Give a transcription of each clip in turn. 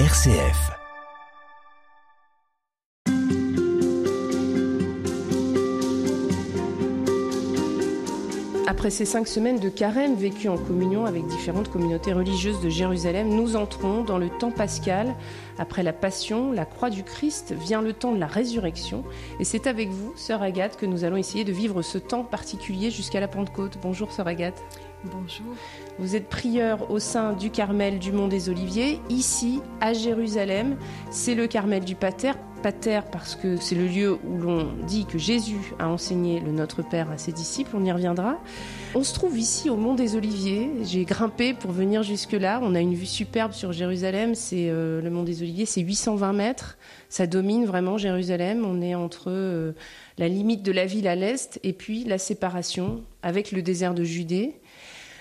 RCF. Après ces cinq semaines de carême vécues en communion avec différentes communautés religieuses de Jérusalem, nous entrons dans le temps pascal. Après la passion, la croix du Christ, vient le temps de la résurrection. Et c'est avec vous, sœur Agathe, que nous allons essayer de vivre ce temps particulier jusqu'à la Pentecôte. Bonjour, sœur Agathe. Bonjour. Vous êtes prieur au sein du Carmel du Mont des Oliviers, ici à Jérusalem. C'est le Carmel du Pater. Pater parce que c'est le lieu où l'on dit que Jésus a enseigné le Notre Père à ses disciples, on y reviendra. On se trouve ici au Mont des Oliviers. J'ai grimpé pour venir jusque-là. On a une vue superbe sur Jérusalem. C'est euh, le Mont des Oliviers, c'est 820 mètres. Ça domine vraiment Jérusalem. On est entre euh, la limite de la ville à l'est et puis la séparation avec le désert de Judée.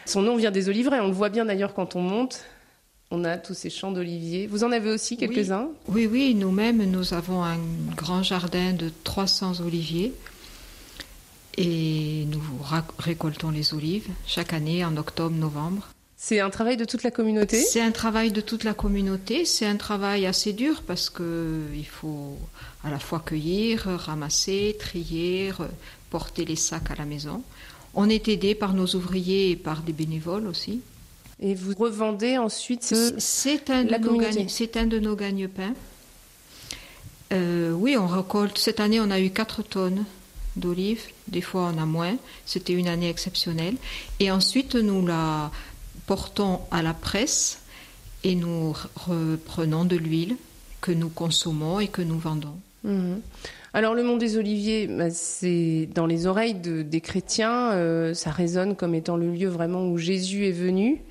Son nom vient des oliveraies, on le voit bien d'ailleurs quand on monte. On a tous ces champs d'oliviers. Vous en avez aussi quelques-uns? Oui, oui, nous-mêmes, nous avons un grand jardin de 300 oliviers. Et nous récoltons les olives chaque année en octobre-novembre. C'est un travail de toute la communauté? C'est un travail de toute la communauté. C'est un travail assez dur parce qu'il faut à la fois cueillir, ramasser, trier, porter les sacs à la maison. On est aidé par nos ouvriers et par des bénévoles aussi. Et vous revendez ensuite C'est un, de nos gagne, un de nos gagne-pains. Euh, oui, on récolte. Cette année, on a eu 4 tonnes d'olives. Des fois, on a moins. C'était une année exceptionnelle. Et ensuite, nous la portons à la presse et nous reprenons de l'huile que nous consommons et que nous vendons. Mhm. Alors le Mont des Oliviers, bah, c'est dans les oreilles des chrétiens, euh, ça résonne comme étant le lieu vraiment où Jésus est venu.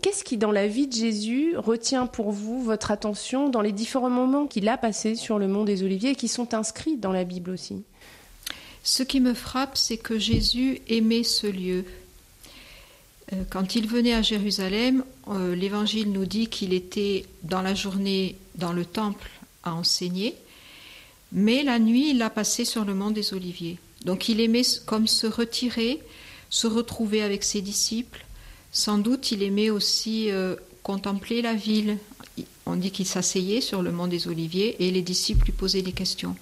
Qu'est-ce qui, dans la vie de Jésus, retient pour vous votre attention dans les différents moments qu'il a passés sur le Mont des Oliviers et qui sont inscrits dans la Bible aussi? Ce qui me frappe, c'est que Jésus aimait ce lieu. Euh, quand il venait à Jérusalem, euh, l'Évangile nous dit qu'il était dans la journée dans le temple à enseigner, mais la nuit, il l'a passé sur le mont des Oliviers. Donc il aimait comme se retirer, se retrouver avec ses disciples. Sans doute, il aimait aussi euh, contempler la ville. On dit qu'il s'asseyait sur le mont des Oliviers et les disciples lui posaient des questions.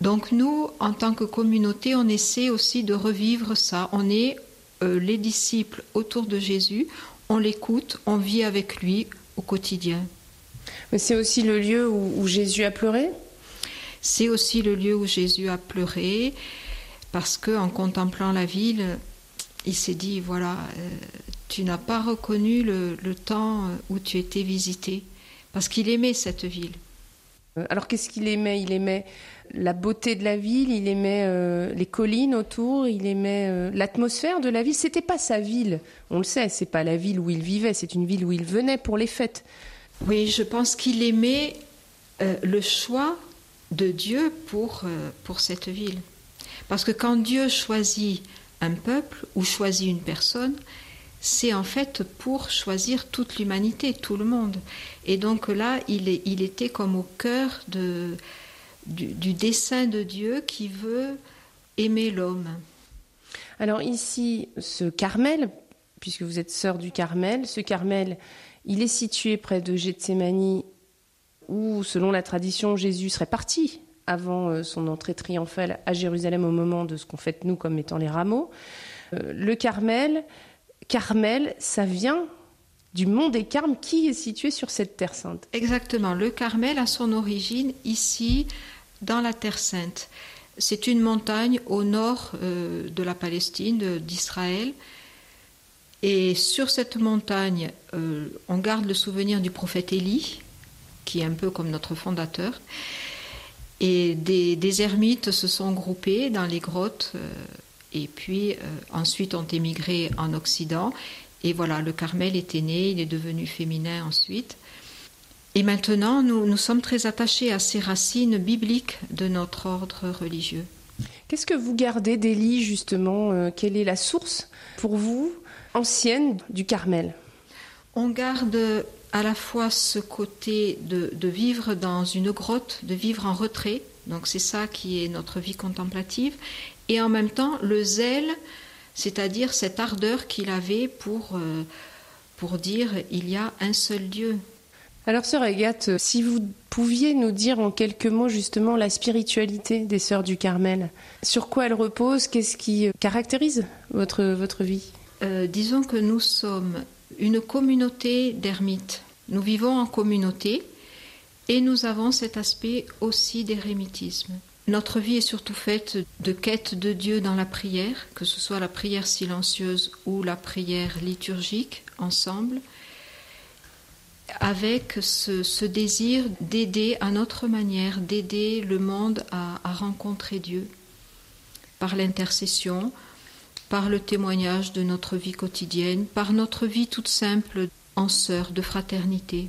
Donc nous, en tant que communauté, on essaie aussi de revivre ça. On est euh, les disciples autour de Jésus, on l'écoute, on vit avec lui au quotidien. Mais c'est aussi le lieu où Jésus a pleuré? C'est aussi le lieu où Jésus a pleuré, parce que en contemplant la ville, il s'est dit voilà, euh, tu n'as pas reconnu le, temps où tu étais visité, parce qu'il aimait cette ville. Euh, alors qu'est-ce qu'il aimait? Il aimait la beauté de la ville, il aimait euh, les collines autour, il aimait l'atmosphère de la ville. C'était pas sa ville, on le sait, c'est pas la ville où il vivait, c'est une ville où il venait pour les fêtes. Oui, je pense qu'il aimait le choix de Dieu pour, euh, pour cette ville. Parce que quand Dieu choisit un peuple ou choisit une personne, c'est en fait pour choisir toute l'humanité, tout le monde. Et donc là, il, est, il était comme au cœur de, du, du dessein de Dieu qui veut aimer l'homme. Alors ici, ce Carmel, puisque vous êtes sœur du Carmel, ce Carmel, il est situé près de Gethsemane où, selon la tradition, Jésus serait parti avant euh, son entrée triomphale à Jérusalem au moment de ce qu'on fête nous comme étant les rameaux. Euh, le Carmel, Carmel, ça vient du mont des Carmes qui est situé sur cette terre sainte. Exactement, le Carmel a son origine ici dans la terre sainte. C'est une montagne au nord euh, de la Palestine, d'Israël. Et sur cette montagne, on garde le souvenir du prophète Élie, qui est un peu comme notre fondateur. Et des, ermites se sont groupés dans les grottes euh, et puis euh, ensuite ont émigré en Occident. Et voilà, le Carmel était né, il est devenu féminin ensuite. Et maintenant, nous, nous sommes très attachés à ces racines bibliques de notre ordre religieux. Qu'est-ce que vous gardez d'Élie, justement euh, Quelle est la source, pour vous, ancienne du Carmel? On garde à la fois ce côté de, vivre dans une grotte, de vivre en retrait, donc c'est ça qui est notre vie contemplative, et en même temps le zèle, c'est-à-dire cette ardeur qu'il avait pour, euh, pour dire il y a un seul Dieu. Alors, sœur Agathe, si vous pouviez nous dire en quelques mots justement la spiritualité des sœurs du Carmel, sur quoi elles reposent, qu'est-ce qui caractérise votre, votre vie? Euh, Disons que nous sommes une communauté d'ermites. Nous vivons en communauté et nous avons cet aspect aussi d'érémitisme. Notre vie est surtout faite de quête de Dieu dans la prière, que ce soit la prière silencieuse ou la prière liturgique ensemble avec ce, désir d'aider à notre manière, d'aider le monde à, rencontrer Dieu par l'intercession, par le témoignage de notre vie quotidienne, par notre vie toute simple en sœur de fraternité.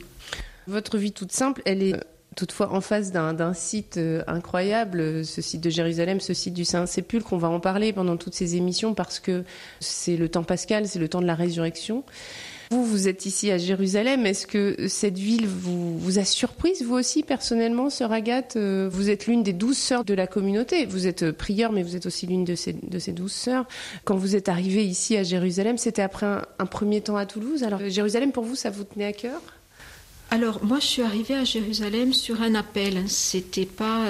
Votre vie toute simple, elle est toutefois en face d'un site euh, incroyable, ce site de Jérusalem, ce site du Saint-Sépulcre. On va en parler pendant toutes ces émissions parce que c'est le temps pascal, c'est le temps de la résurrection. Vous, vous êtes ici à Jérusalem. Est-ce que cette ville vous, a surprise, vous aussi, personnellement, sœur Agathe? Euh, Vous êtes l'une des douze sœurs de la communauté. Vous êtes euh, prieur, mais vous êtes aussi l'une de ces, de ces douze sœurs. Quand vous êtes arrivée ici à Jérusalem, c'était après un, premier temps à Toulouse. Alors, euh, Jérusalem, pour vous, ça vous tenait à cœur? Alors moi je suis arrivée à Jérusalem sur un appel. C'était pas,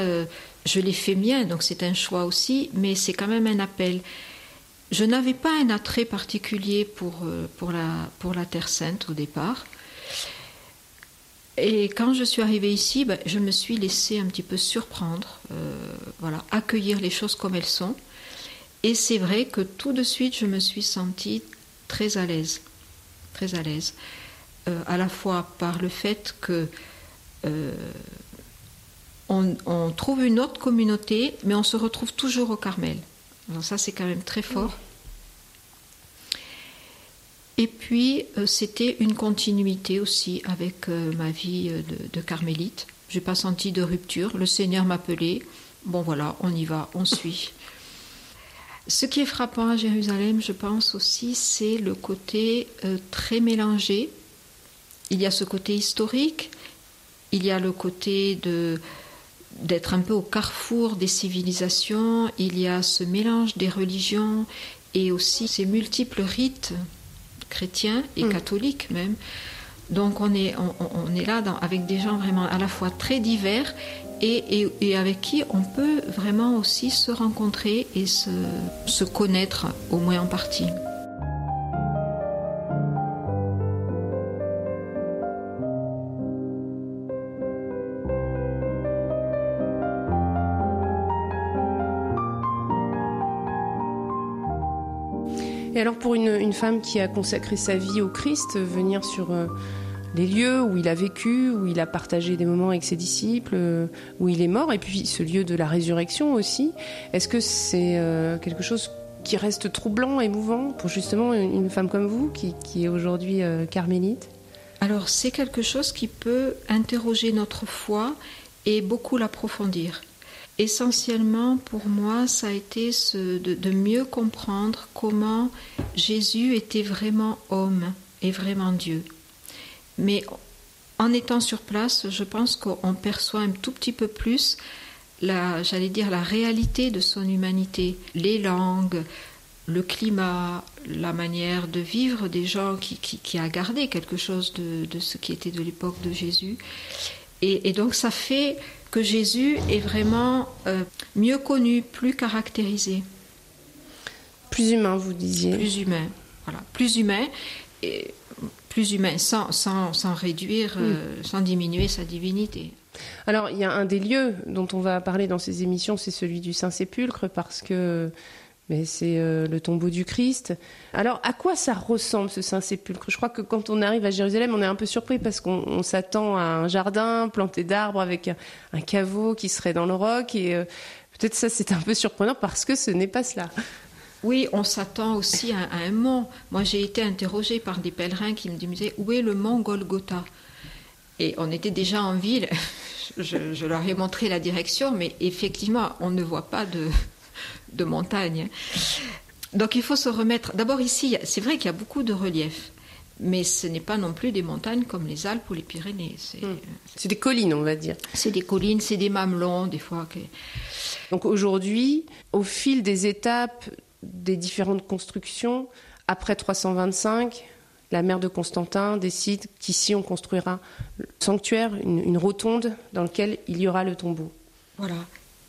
je l'ai fait mien, donc c'est un choix aussi, mais c'est quand même un appel. Je n'avais pas un attrait particulier pour, euh, pour, la, Terre Sainte au départ. Et quand je suis arrivée ici, ben, je me suis laissée un petit peu surprendre, euh, voilà, accueillir les choses comme elles sont. Et c'est vrai que tout de suite, je me suis sentie très à l'aise, très à l'aise, euh, à la fois par le fait que on, trouve une autre communauté, mais on se retrouve toujours au Carmel. Ça, c'est quand même très fort. Et puis, euh, c'était une continuité aussi avec euh, ma vie euh, de, carmélite. Je n'ai pas senti de rupture. Le Seigneur m'appelait. Bon, voilà, on y va, on suit. Ce qui est frappant à Jérusalem, je pense aussi, c'est le côté très mélangé. Il y a ce côté historique, il y a le côté de, d'être un peu au carrefour des civilisations, il y a ce mélange des religions et aussi ces multiples rites chrétiens et mm. catholiques même. Donc on est, on, est là avec des gens vraiment à la fois très divers et, et, avec qui on peut vraiment aussi se rencontrer et se, se connaître au moins en partie. Une, femme qui a consacré sa vie au Christ, venir sur euh, les lieux où il a vécu, où il a partagé des moments avec ses disciples, euh, où il est mort, et puis ce lieu de la résurrection aussi, est-ce que c'est euh, quelque chose qui reste troublant, émouvant pour justement une, femme comme vous qui est aujourd'hui carmélite? Alors c'est quelque chose qui peut interroger notre foi et beaucoup l'approfondir. Essentiellement, pour moi, ça a été de, mieux comprendre comment Jésus était vraiment homme et vraiment Dieu. Mais en étant sur place, je pense qu'on perçoit un tout petit peu plus la, j'allais dire, la réalité de son humanité, les langues, le climat, la manière de vivre des gens qui, a gardé quelque chose de, ce qui était de l'époque de Jésus. et, donc ça fait que Jésus est vraiment euh, mieux connu, plus caractérisé. Plus humain, vous disiez. Plus humain, voilà. Plus humain, et plus humain, sans, sans, sans réduire, euh, sans diminuer sa divinité. Alors, il y a un des lieux dont on va parler dans ces émissions, c'est celui du Saint-Sépulcre, parce que mais c'est euh, le tombeau du Christ. Alors, à quoi ça ressemble ce Saint-Sépulcre? Je crois que quand on arrive à Jérusalem, on est un peu surpris parce qu'on s'attend à un jardin planté d'arbres avec un, caveau qui serait dans le roc. Et euh, peut-être ça, c'est un peu surprenant parce que ce n'est pas cela. Oui, on s'attend aussi à, un mont. Moi, j'ai été interrogée par des pèlerins qui me disaient où est le mont Golgotha? Et on était déjà en ville. Je, je leur ai montré la direction, mais effectivement, on ne voit pas de, de montagne. Donc il faut se remettre. D'abord ici, c'est vrai qu'il y a beaucoup de relief, mais ce n'est pas non plus des montagnes comme les Alpes ou les Pyrénées. C'est hmm. des collines, on va dire. C'est des collines, c'est des mamelons, des fois. Donc aujourd'hui, au fil des étapes des différentes constructions, après 325, la mère de Constantin décide qu'ici on construira le sanctuaire, une, une rotonde dans laquelle il y aura le tombeau. Voilà.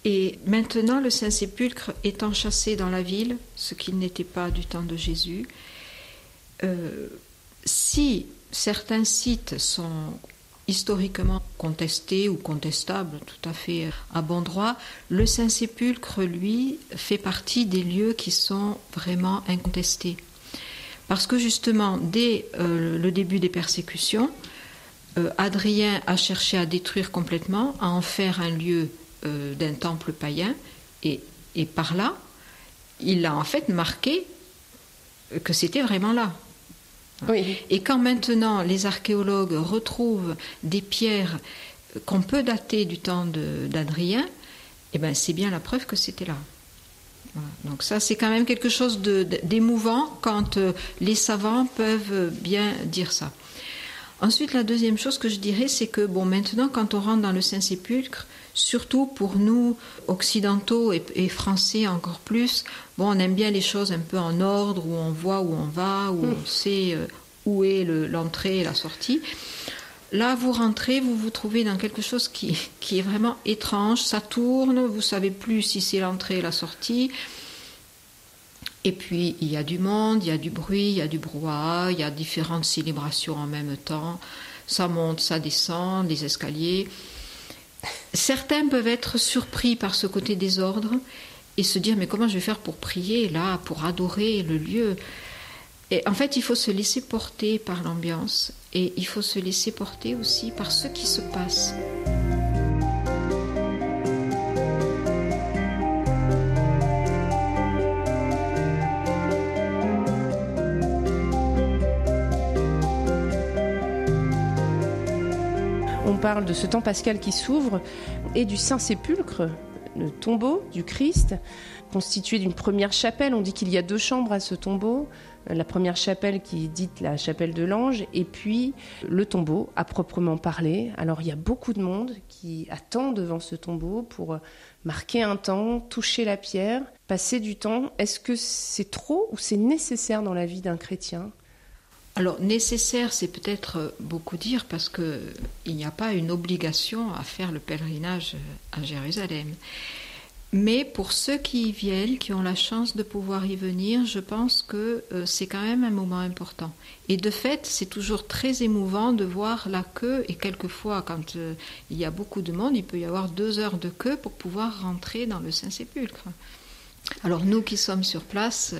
Et maintenant, le Saint-Sépulcre étant chassé dans la ville, ce qu'il n'était pas du temps de Jésus, euh, si certains sites sont historiquement contestés ou contestables, tout à fait à bon droit, le Saint-Sépulcre, lui, fait partie des lieux qui sont vraiment incontestés. Parce que justement, dès euh, le début des persécutions, euh, Adrien a cherché à détruire complètement, à en faire un lieu euh, d'un temple païen, et, et, par là, il a en fait marqué que c'était vraiment là. Oui. Et quand maintenant les archéologues retrouvent des pierres qu'on peut dater du temps d'Adrien, eh ben c'est bien la preuve que c'était là. Voilà. Donc ça, c'est quand même quelque chose d'émouvant quand euh, les savants peuvent bien dire ça. Ensuite, la deuxième chose que je dirais, c'est que bon, maintenant, quand on rentre dans le Saint-Sépulcre, surtout pour nous occidentaux et, et, français encore plus, bon, on aime bien les choses un peu en ordre, où on voit où on va, où mmh. on sait euh, où est l'entrée et la sortie. Là, vous rentrez, vous vous trouvez dans quelque chose qui, qui est vraiment étrange. Ça tourne, vous savez plus si c'est l'entrée et la sortie. Et puis, il y a du monde, il y a du bruit, il y a du brouhaha, il y a différentes célébrations en même temps. Ça monte, ça descend, des escaliers. Certains peuvent être surpris par ce côté désordre et se dire mais comment je vais faire pour prier là, pour adorer le lieu? Et en fait, il faut se laisser porter par l'ambiance et il faut se laisser porter aussi par ce qui se passe. Parle de ce temps pascal qui s'ouvre et du Saint-Sépulcre, le tombeau du Christ, constitué d'une première chapelle. On dit qu'il y a deux chambres à ce tombeau. La première chapelle qui est dite la chapelle de l'ange, et puis le tombeau à proprement parler. Alors il y a beaucoup de monde qui attend devant ce tombeau pour marquer un temps, toucher la pierre, passer du temps. Est-ce que c'est trop ou c'est nécessaire dans la vie d'un chrétien? Alors nécessaire, c'est peut-être beaucoup dire parce que il n'y a pas une obligation à faire le pèlerinage à Jérusalem. Mais pour ceux qui y viennent, qui ont la chance de pouvoir y venir, je pense que c'est quand même un moment important. Et de fait, c'est toujours très émouvant de voir la queue. Et quelquefois, quand il y a beaucoup de monde, il peut y avoir deux heures de queue pour pouvoir rentrer dans le Saint-Sépulcre. Alors nous qui sommes sur place,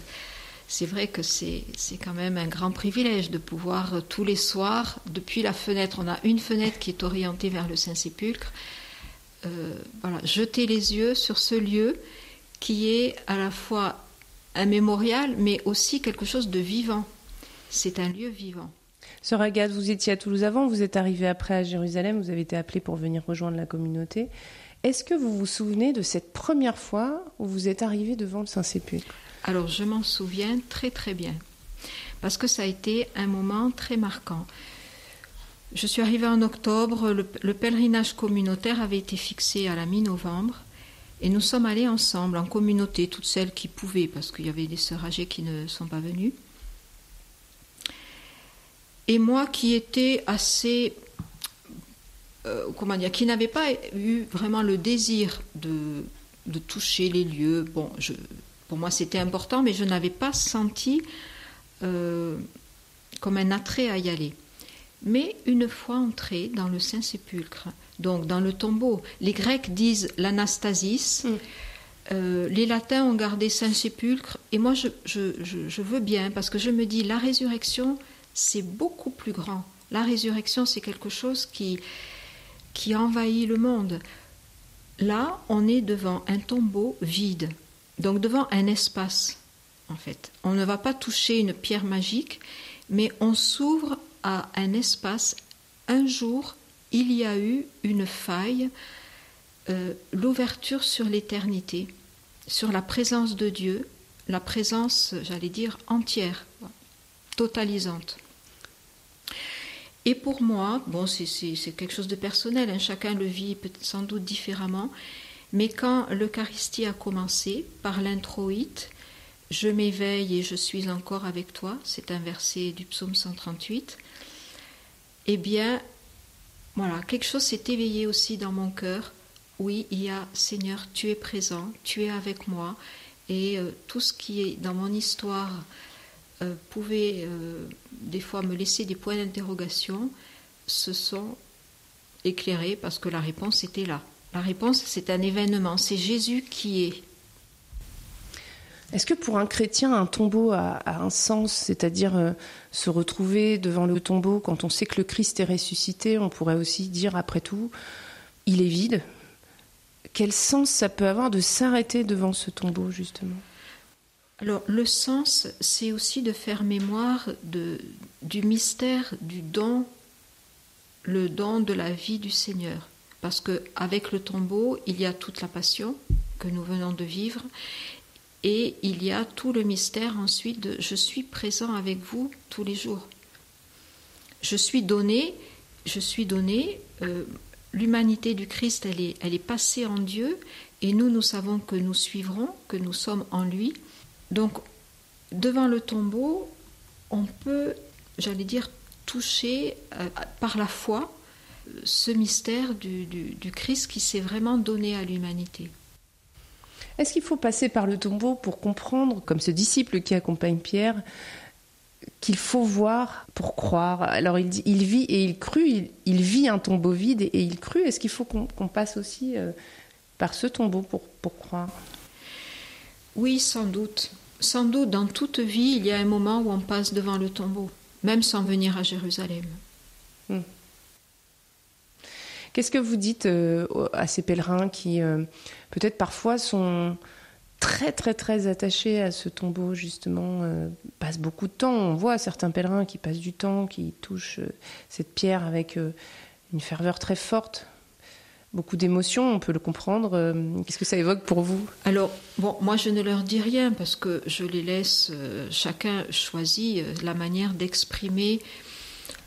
c'est vrai que c'est quand même un grand privilège de pouvoir euh, tous les soirs, depuis la fenêtre, on a une fenêtre qui est orientée vers le Saint-Sépulcre, euh, jeter les yeux sur ce lieu qui est à la fois un mémorial, mais aussi quelque chose de vivant. C'est un lieu vivant. Sœur vous étiez à Toulouse avant, vous êtes arrivée après à Jérusalem, vous avez été appelée pour venir rejoindre la communauté. Est-ce que vous vous souvenez de cette première fois où vous êtes arrivée devant le Saint-Sépulcre? Alors je m'en souviens très très bien, parce que ça a été un moment très marquant. Je suis arrivée en octobre, le, le pèlerinage communautaire avait été fixé à la mi-novembre, et nous sommes allés ensemble, en communauté, toutes celles qui pouvaient, parce qu'il y avait des sœurs âgées qui ne sont pas venues. Et moi qui étais assez euh, comment dire, qui n'avait pas eu vraiment le désir de, de toucher les lieux. Bon, je, pour moi, c'était important, mais je n'avais pas senti euh, comme un attrait à y aller. Mais une fois entré dans le Saint-Sépulcre, donc dans le tombeau, les Grecs disent l'anastasis, mm. euh, les Latins ont gardé Saint-Sépulcre, et moi je, je, je, je, veux bien, parce que je me dis, la résurrection, c'est beaucoup plus grand. La résurrection, c'est quelque chose qui, qui envahit le monde. Là, on est devant un tombeau vide. Donc devant un espace, en fait. On ne va pas toucher une pierre magique, mais on s'ouvre à un espace. Un jour, il y a eu une faille, euh, l'ouverture sur l'éternité, sur la présence de Dieu, la présence, j'allais dire, entière, totalisante. Et pour moi, bon, c'est quelque chose de personnel, hein, chacun le vit sans doute différemment, mais quand l'Eucharistie a commencé par l'introïte, Je m'éveille et je suis encore avec toi, c'est un verset du psaume 138. Eh bien, voilà, quelque chose s'est éveillé aussi dans mon cœur. Oui, il y a Seigneur, tu es présent, tu es avec moi, et euh, tout ce qui est dans mon histoire euh, pouvait euh, des fois me laisser des points d'interrogation, se sont éclairés parce que la réponse était là. La réponse, c'est un événement, c'est Jésus qui est. Est-ce que pour un chrétien, un tombeau a, un sens, c'est-à-dire se retrouver devant le tombeau quand on sait que le Christ est ressuscité On pourrait aussi dire, après tout, il est vide? Quel sens ça peut avoir de s'arrêter devant ce tombeau, justement? Alors le sens, c'est aussi de faire mémoire de, du mystère du don, le don de la vie du Seigneur. Parce qu'avec le tombeau, il y a toute la passion que nous venons de vivre, et il y a tout le mystère ensuite de je suis présent avec vous tous les jours. Je suis donné, je suis donné, euh, l'humanité du Christ, elle est, elle est passée en Dieu, et nous, nous savons que nous suivrons, que nous sommes en lui, donc, devant le tombeau, on peut, j'allais dire, toucher euh, par la foi ce mystère du, Christ qui s'est vraiment donné à l'humanité. Est-ce qu'il faut passer par le tombeau pour comprendre, comme ce disciple qui accompagne Pierre, qu'il faut voir pour croire? Alors il dit, il vit et il crut, il, vit un tombeau vide et, il crut. Est-ce qu'il faut qu'on passe aussi euh, par ce tombeau pour, pour croire? Oui, sans doute. Sans doute, dans toute vie, il y a un moment où on passe devant le tombeau, même sans venir à Jérusalem. Hmm. Qu'est-ce que vous dites euh, à ces pèlerins qui, euh, peut-être parfois, sont très, très, très attachés à ce tombeau, justement, euh, passent beaucoup de temps On voit certains pèlerins qui passent du temps, qui touchent cette pierre avec une ferveur très forte beaucoup d'émotions, on peut le comprendre. Qu'est-ce que ça évoque pour vous? Alors, bon, moi je ne leur dis rien parce que je les laisse, chacun choisit la manière d'exprimer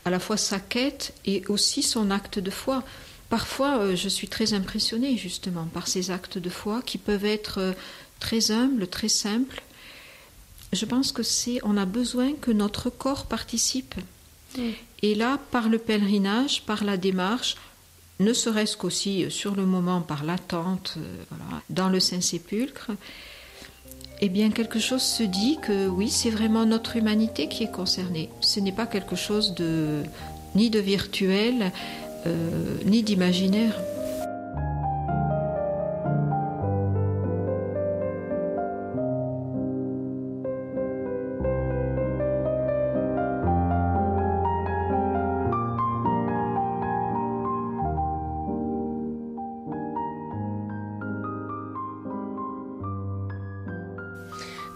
à la fois sa quête et aussi son acte de foi. Parfois, je suis très impressionnée justement par ces actes de foi qui peuvent être très humbles, très simples. Je pense que c'est, on a besoin que notre corps participe. Et là, par le pèlerinage, par la démarche, ne serait-ce qu'aussi euh, sur le moment par l'attente euh, dans le Saint-Sépulcre, eh bien quelque chose se dit que oui, c'est vraiment notre humanité qui est concernée. Ce n'est pas quelque chose de ni de virtuel, euh, ni d'imaginaire.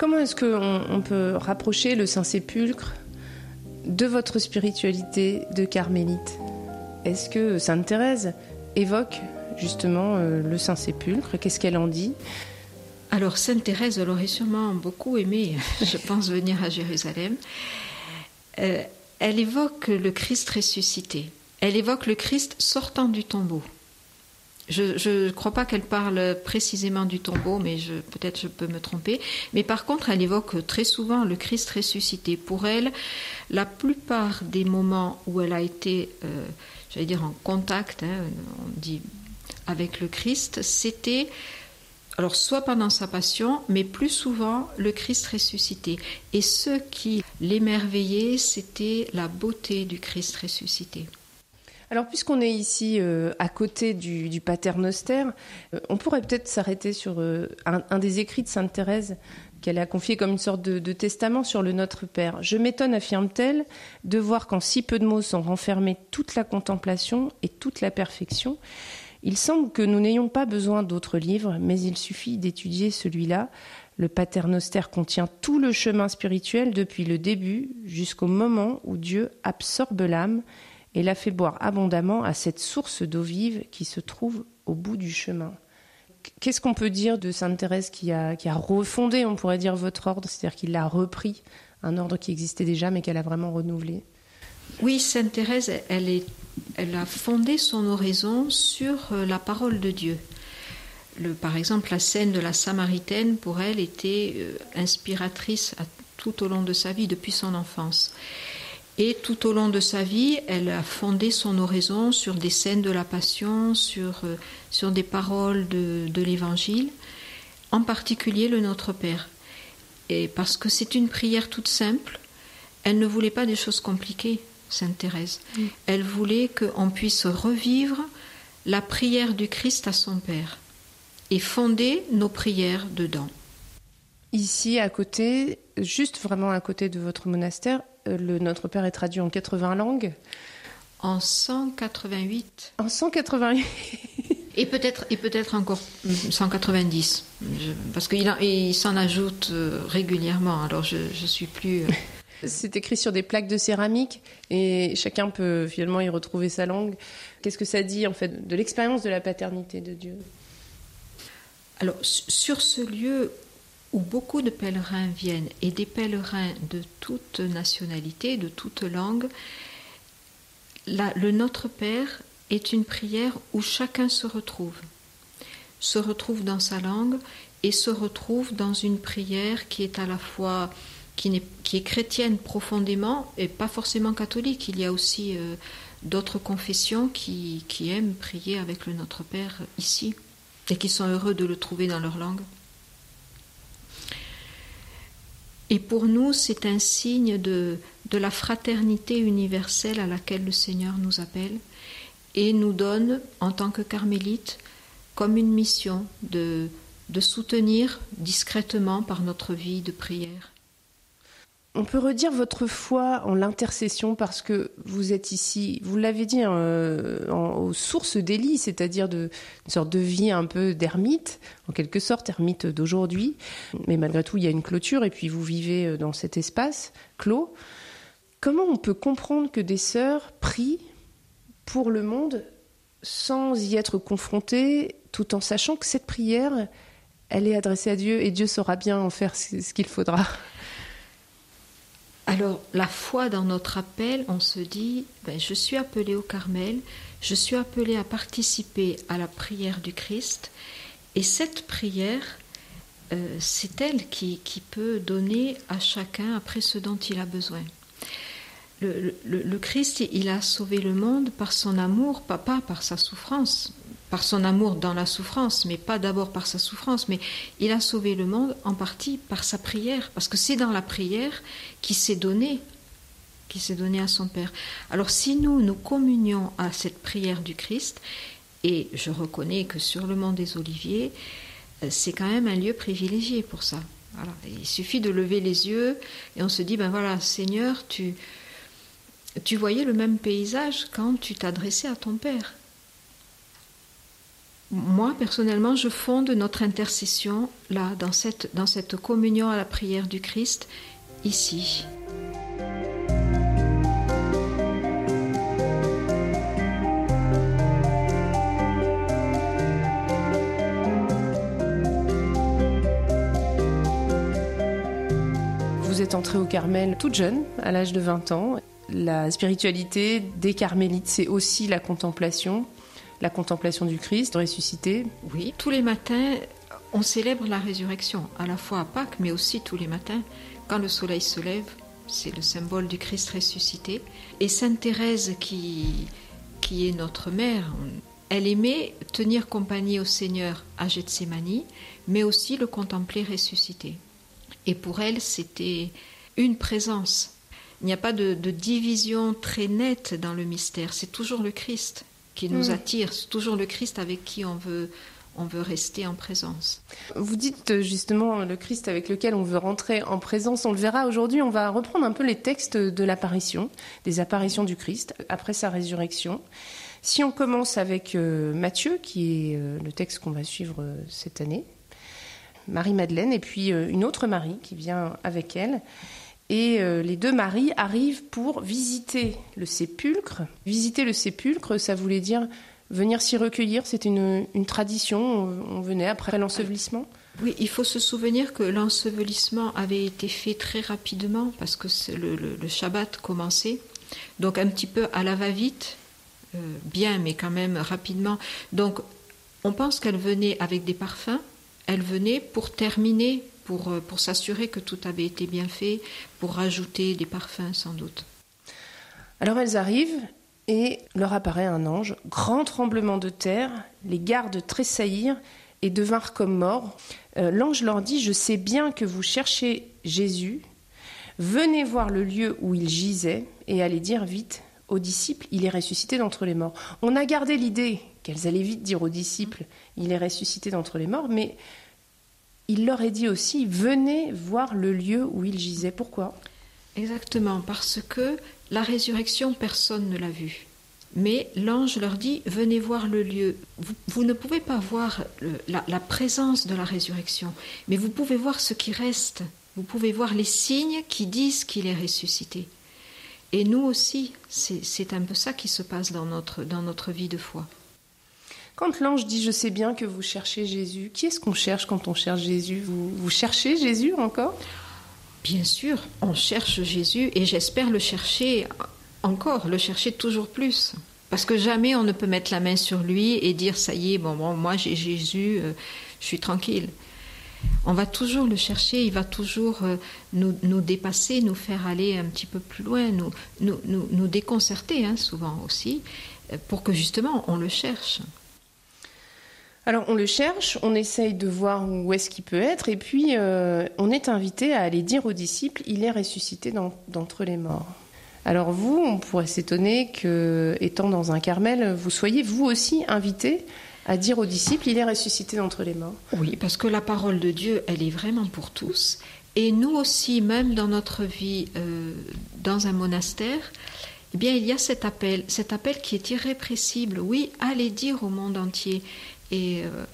Comment est-ce qu'on peut rapprocher le Saint-Sépulcre de votre spiritualité de carmélite? Est-ce que Sainte Thérèse évoque justement euh, le Saint-Sépulcre? Qu'est-ce qu'elle en dit? Alors Sainte Thérèse, elle aurait sûrement beaucoup aimé, je pense, venir à Jérusalem. Euh, elle évoque le Christ ressuscité. Elle évoque le Christ sortant du tombeau. Je ne crois pas qu'elle parle précisément du tombeau, mais peut-être je peux me tromper. Mais par contre, elle évoque très souvent le Christ ressuscité. Pour elle, la plupart des moments où elle a été, euh, j'allais dire, en contact, hein, on dit, avec le Christ, c'était, alors soit pendant sa passion, mais plus souvent le Christ ressuscité. Et ce qui l'émerveillait, c'était la beauté du Christ ressuscité. Alors, puisqu'on est ici euh, à côté du, du Paternoster, euh, on pourrait peut-être s'arrêter sur euh, un, des écrits de Sainte Thérèse qu'elle a confié comme une sorte de, testament sur le Notre Père. Je m'étonne, affirme-t-elle, de voir qu'en si peu de mots sont renfermés toute la contemplation et toute la perfection. Il semble que nous n'ayons pas besoin d'autres livres, mais il suffit d'étudier celui-là. Le Paternoster contient tout le chemin spirituel depuis le début jusqu'au moment où Dieu absorbe l'âme et l'a fait boire abondamment à cette source d'eau vive qui se trouve au bout du chemin. Qu'est-ce qu'on peut dire de Sainte Thérèse qui a, qui a refondé, on pourrait dire, votre ordre, c'est-à-dire qu'il a repris un ordre qui existait déjà mais qu'elle a vraiment renouvelé? Oui, Sainte Thérèse, elle, a fondé son oraison sur euh, la parole de Dieu. Par exemple, la scène de la Samaritaine, pour elle, était euh, inspiratrice tout au long de sa vie, depuis son enfance. Et tout au long de sa vie, elle a fondé son oraison sur des scènes de la Passion, sur, euh, sur des paroles de, de l'Évangile, en particulier le Notre Père. Et parce que c'est une prière toute simple, elle ne voulait pas des choses compliquées, Sainte Thérèse. Elle voulait qu'on puisse revivre la prière du Christ à son Père et fonder nos prières dedans. Ici, à côté, juste vraiment à côté de votre monastère, euh, le Notre Père est traduit en 80 langues. En 188. En 188 Et peut-être et peut-être encore 190, parce qu'il il s'en ajoute euh, régulièrement. Alors je ne suis plus. Euh, C'est écrit sur des plaques de céramique et chacun peut finalement y retrouver sa langue. Qu'est-ce que ça dit en fait de l'expérience de la paternité de Dieu? Alors sur ce lieu où beaucoup de pèlerins viennent et des pèlerins de toute nationalité, de toute langue, le Notre Père est une prière où chacun se retrouve, se retrouve dans sa langue et se retrouve dans une prière qui est à la fois qui, est, qui est chrétienne profondément et pas forcément catholique. Il y a aussi euh, d'autres confessions qui, qui aiment prier avec le Notre Père ici et qui sont heureux de le trouver dans leur langue. Et pour nous, c'est un signe de, la fraternité universelle à laquelle le Seigneur nous appelle et nous donne, en tant que carmélites, comme une mission de soutenir discrètement par notre vie de prière. On peut redire votre foi en l'intercession parce que vous êtes ici, vous l'avez dit, euh, en, aux sources d'Élie, c'est-à-dire de, une sorte de vie un peu d'ermite, en quelque sorte, ermite d'aujourd'hui. Mais malgré tout, il y a une clôture et puis vous vivez euh, dans cet espace clos. Comment on peut comprendre que des sœurs prient pour le monde sans y être confrontées, tout en sachant que cette prière, elle est adressée à Dieu et Dieu saura bien en faire ce qu'il faudra? Alors, la foi dans notre appel, on se dit, ben, je suis appelé au Carmel, je suis appelé à participer à la prière du Christ, et cette prière, euh, c'est elle qui, peut donner à chacun après ce dont il a besoin. Le, Christ, il a sauvé le monde par son amour, pas, pas par sa souffrance par son amour dans la souffrance, mais pas d'abord par sa souffrance, mais il a sauvé le monde en partie par sa prière, parce que c'est dans la prière qu'il s'est donné, qui s'est donné à son Père. Alors si nous nous communions à cette prière du Christ, et je reconnais que sur le mont des Oliviers, euh, c'est quand même un lieu privilégié pour ça. Il suffit de lever les yeux et on se dit, ben voilà, Seigneur, tu, tu voyais le même paysage quand tu t'adressais à ton Père. Moi, personnellement, je fonde notre intercession là, dans cette, communion à la prière du Christ, ici. Vous êtes entrée au Carmel toute jeune, à l'âge de 20 ans. La spiritualité des carmélites, c'est aussi la contemplation la contemplation du Christ ressuscité. Oui, tous les matins, on célèbre la résurrection, à la fois à Pâques, mais aussi tous les matins, quand le soleil se lève, c'est le symbole du Christ ressuscité. Et Sainte Thérèse, qui, qui est notre mère, elle aimait tenir compagnie au Seigneur à Gethsemane, mais aussi le contempler ressuscité. Et pour elle, c'était une présence. Il n'y a pas de, de, division très nette dans le mystère, c'est toujours le Christ qui nous mm. attire. C'est toujours le Christ avec qui on veut, on veut rester en présence. Vous dites euh, justement le Christ avec lequel on veut rentrer en présence. On le verra aujourd'hui. On va reprendre un peu les textes de l'apparition, des apparitions du Christ après sa résurrection. Si on commence avec euh, Matthieu, qui est euh, le texte qu'on va suivre euh, cette année, Marie-Madeleine, et puis euh, une autre Marie qui vient avec elle. Et euh, les deux maris arrivent pour visiter le sépulcre. Visiter le sépulcre, ça voulait dire venir s'y recueillir. C'était une, tradition. On, venait après l'ensevelissement. Oui, il faut se souvenir que l'ensevelissement avait été fait très rapidement parce que le, le, le, Shabbat commençait. Donc un petit peu à la va-vite, euh, bien, mais quand même rapidement. Donc On pense qu'elle venait avec des parfums, elle venait pour terminer, pour, euh, pour s'assurer que tout avait été bien fait, pour rajouter des parfums sans doute. Alors elles arrivent et leur apparaît un ange, grand tremblement de terre, les gardes tressaillirent et devinrent comme morts. Euh, l'ange leur dit, je sais bien que vous cherchez Jésus, venez voir le lieu où il gisait et allez dire vite aux disciples, il est ressuscité d'entre les morts. On a gardé l'idée qu'elles allaient vite dire aux disciples, il est ressuscité d'entre les morts, mais il leur est dit aussi, venez voir le lieu où il gisait. Pourquoi? Exactement, parce que la résurrection, personne ne l'a vue. Mais l'ange leur dit, venez voir le lieu. Vous, ne pouvez pas voir la, la, présence de la résurrection, mais vous pouvez voir ce qui reste. Vous pouvez voir les signes qui disent qu'il est ressuscité. Et nous aussi, c'est un peu ça qui se passe dans notre, dans notre vie de foi. Quand l'ange dit Je sais bien que vous cherchez Jésus, qui est-ce qu'on cherche quand on cherche Jésus? Vous, cherchez Jésus encore? Bien sûr, on cherche Jésus et j'espère le chercher encore, le chercher toujours plus. Parce que jamais on ne peut mettre la main sur lui et dire ça y est, bon, bon moi j'ai Jésus, euh, je suis tranquille. On va toujours le chercher, il va toujours euh, nous, nous, dépasser, nous faire aller un petit peu plus loin, nous, nous, nous déconcerter hein, souvent aussi, euh, pour que justement on le cherche. Alors on le cherche, on essaye de voir où est-ce qu'il peut être, et puis on est invité à aller dire aux disciples, il est ressuscité d'entre les morts. Alors vous, on pourrait s'étonner que, étant dans un Carmel, vous soyez vous aussi invité à dire aux disciples, il est ressuscité d'entre les morts. Oui, parce que la parole de Dieu, elle est vraiment pour tous. Et nous aussi, même dans notre vie euh, dans un monastère, eh bien, il y a cet appel, cet appel qui est irrépressible. Oui, allez dire au monde entier. Et euh,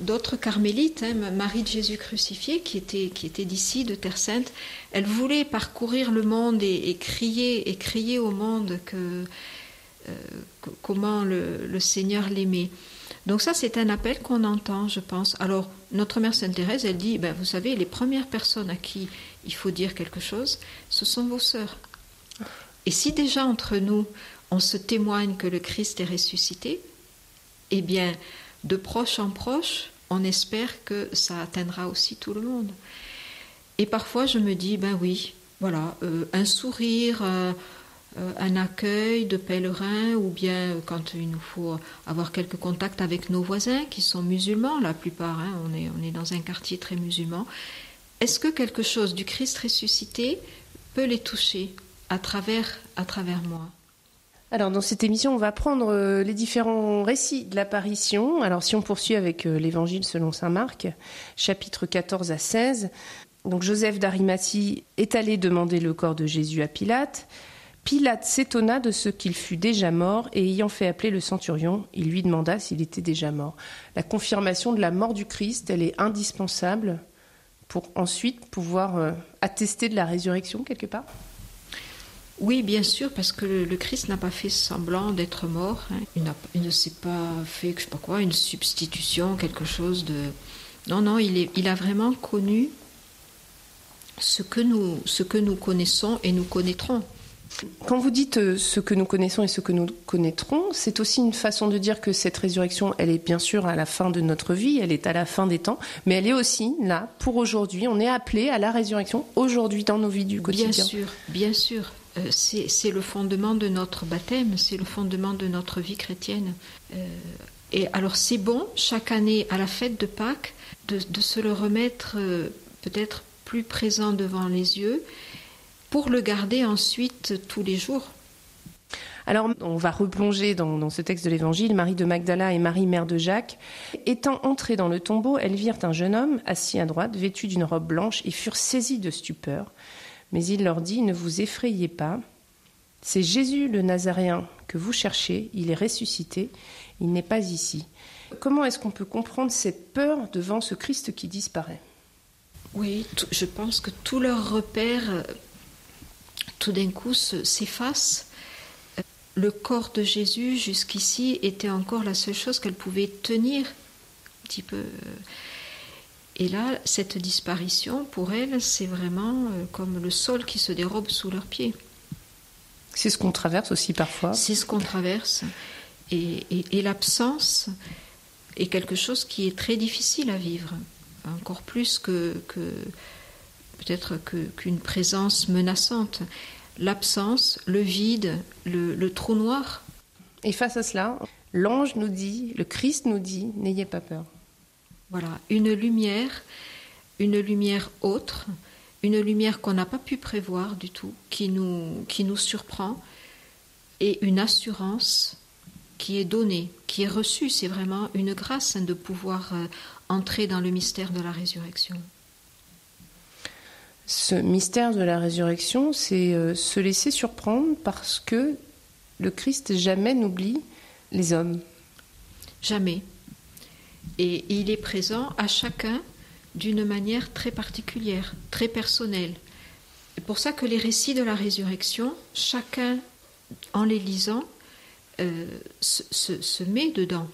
d'autres carmélites, hein, Marie de Jésus crucifié, qui était, qui était d'ici, de Terre Sainte, elle voulait parcourir le monde et, crier, et crier au monde que, euh, comment le, Seigneur l'aimait. Donc ça, c'est un appel qu'on entend, je pense. Alors, notre mère Sainte Thérèse, elle dit, ben, vous savez, les premières personnes à qui il faut dire quelque chose, ce sont vos sœurs. Et si déjà entre nous, on se témoigne que le Christ est ressuscité, eh bien, de proche en proche, on espère que ça atteindra aussi tout le monde. Et parfois, je me dis, ben oui, voilà, euh, un sourire, euh, un accueil de pèlerins, ou bien quand il nous faut avoir quelques contacts avec nos voisins qui sont musulmans, la plupart, hein, on, est, on est dans un quartier très musulman. Est-ce que quelque chose du Christ ressuscité peut les toucher à travers, à travers moi? Alors dans cette émission, on va prendre euh, les différents récits de l'apparition. Alors si on poursuit avec euh, l'Évangile selon saint Marc, chapitre 14 à 16. Donc Joseph d'Arimathie est allé demander le corps de Jésus à Pilate. Pilate s'étonna de ce qu'il fût déjà mort et ayant fait appeler le centurion, il lui demanda s'il était déjà mort. La confirmation de la mort du Christ, elle est indispensable pour ensuite pouvoir euh, attester de la résurrection quelque part oui, bien sûr, parce que le, Christ n'a pas fait semblant d'être mort. Hein. Il, ne s'est pas fait, je sais pas quoi, une substitution, quelque chose de. Non, non, il, est, il a vraiment connu ce que, nous, ce que nous connaissons et nous connaîtrons. Quand vous dites euh, ce que nous connaissons et ce que nous connaîtrons, c'est aussi une façon de dire que cette résurrection, elle est bien sûr à la fin de notre vie, elle est à la fin des temps, mais elle est aussi là pour aujourd'hui. On est appelé à la résurrection aujourd'hui dans nos vies du quotidien. Bien sûr, bien sûr. Euh, c'est le fondement de notre baptême, c'est le fondement de notre vie chrétienne. Euh, et alors c'est bon, chaque année à la fête de Pâques, de, se le remettre euh, peut-être plus présent devant les yeux, pour le garder ensuite tous les jours. Alors, on va replonger dans, dans ce texte de l'Évangile. Marie de Magdala et Marie, mère de Jacques, étant entrées dans le tombeau, elles virent un jeune homme assis à droite, vêtu d'une robe blanche, et furent saisies de stupeur. Mais il leur dit, ne vous effrayez pas, c'est Jésus le Nazaréen que vous cherchez, il est ressuscité, il n'est pas ici. Comment est-ce qu'on peut comprendre cette peur devant ce Christ qui disparaît? Oui, je pense que tous leurs repères, tout d'un coup, s'effacent. Le corps de Jésus, jusqu'ici, était encore la seule chose qu'elle pouvait tenir un petit peu. Et là, cette disparition, pour elle, c'est vraiment euh, comme le sol qui se dérobe sous leurs pieds. C'est ce qu'on traverse aussi parfois. C'est ce qu'on traverse. Et, l'absence, est quelque chose qui est très difficile à vivre, encore plus que, peut-être qu'une présence menaçante. L'absence, le vide, le trou noir. Et face à cela, l'ange nous dit, le Christ nous dit, n'ayez pas peur. Voilà, une lumière, une lumière autre, une lumière qu'on n'a pas pu prévoir du tout, qui nous, qui nous surprend, et une assurance qui est donnée, qui est reçue. C'est vraiment une grâce hein, de pouvoir euh, entrer dans le mystère de la résurrection. Ce mystère de la résurrection, c'est euh, se laisser surprendre parce que le Christ jamais n'oublie les hommes. Jamais. Et il est présent à chacun d'une manière très particulière, très personnelle. C'est pour ça que les récits de la résurrection, chacun en les lisant, euh, se, met dedans.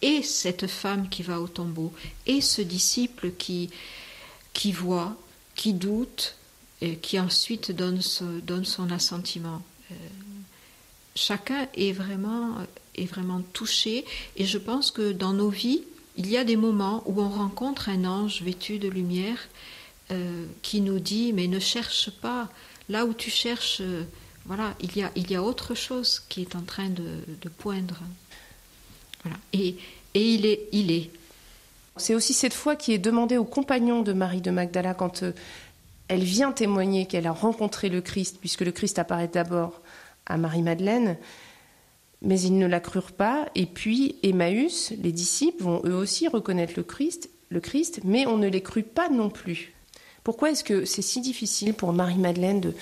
Et cette femme qui va au tombeau, et ce disciple qui, qui voit, qui doute, et qui ensuite donne, son assentiment. Euh, chacun est vraiment, est vraiment touché, et je pense que dans nos vies, il y a des moments où on rencontre un ange vêtu de lumière euh, qui nous dit mais ne cherche pas. Là où tu cherches euh, voilà il y a il y a autre chose qui est en train de, poindre. Voilà. Et et il est il est. C'est aussi cette foi qui est demandée aux compagnons de Marie de Magdala quand euh, elle vient témoigner qu'elle a rencontré le Christ puisque le Christ apparaît d'abord à Marie-Madeleine mais ils ne la crurent pas. Et puis Emmaüs, les disciples, vont eux aussi reconnaître le Christ, le Christ, mais on ne les crut pas non plus. Pourquoi est-ce que c'est si difficile pour Marie-Madeleine de,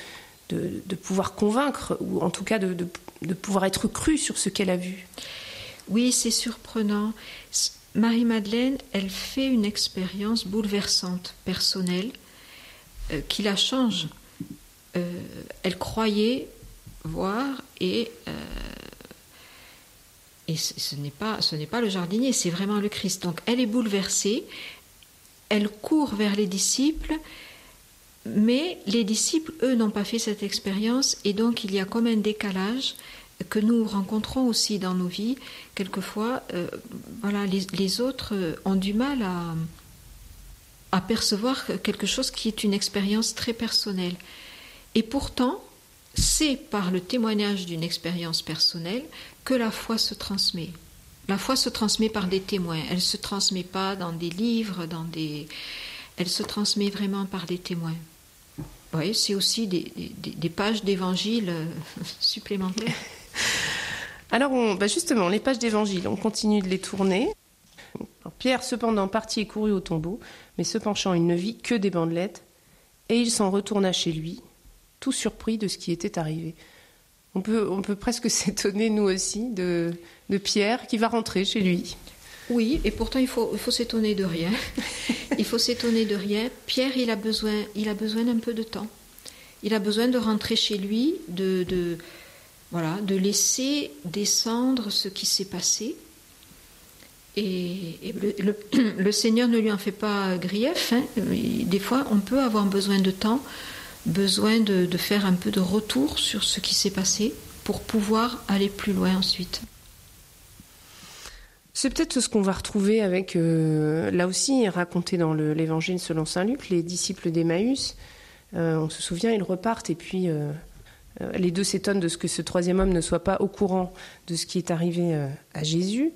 de, pouvoir convaincre, ou en tout cas de, de pouvoir être crue sur ce qu'elle a vu? Oui, c'est surprenant. Marie-Madeleine, elle fait une expérience bouleversante, personnelle, euh, qui la change. Euh, elle croyait voir et euh, ce n'est pas, le jardinier, c'est vraiment le Christ. Donc elle est bouleversée, elle court vers les disciples, mais les disciples, eux, n'ont pas fait cette expérience, et donc il y a comme un décalage que nous rencontrons aussi dans nos vies. Quelquefois, euh, voilà, les, autres ont du mal à, à percevoir quelque chose qui est une expérience très personnelle. Et pourtant, c'est par le témoignage d'une expérience personnelle que la foi se transmet. La foi se transmet par des témoins. Elle ne se transmet pas dans des livres, dans des... Elle se transmet vraiment par des témoins. Oui, c'est aussi des, pages d'évangile euh, supplémentaires. Alors, bah, justement, les pages d'évangile, on continue de les tourner. Pierre, cependant, partit et courut au tombeau, mais se penchant, il ne vit que des bandelettes, et il s'en retourna chez lui, tout surpris de ce qui était arrivé. On peut, on peut presque s'étonner, nous aussi, de, de, Pierre qui va rentrer chez lui. Oui, et pourtant il faut, il faut s'étonner de rien. il faut s'étonner de rien. Pierre, il a besoin, il a besoin d'un peu de temps. Il a besoin de rentrer chez lui, de, de voilà, de laisser descendre ce qui s'est passé. Et, le, le, Seigneur ne lui en fait pas grief. Hein. Des fois, on peut avoir besoin de temps besoin de, faire un peu de retour sur ce qui s'est passé pour pouvoir aller plus loin ensuite. C'est peut-être ce qu'on va retrouver avec, euh, là aussi, raconté dans l'évangile selon saint Luc, les disciples d'Emmaüs. Euh, on se souvient, ils repartent et puis euh, les deux s'étonnent de ce que ce troisième homme ne soit pas au courant de ce qui est arrivé à Jésus.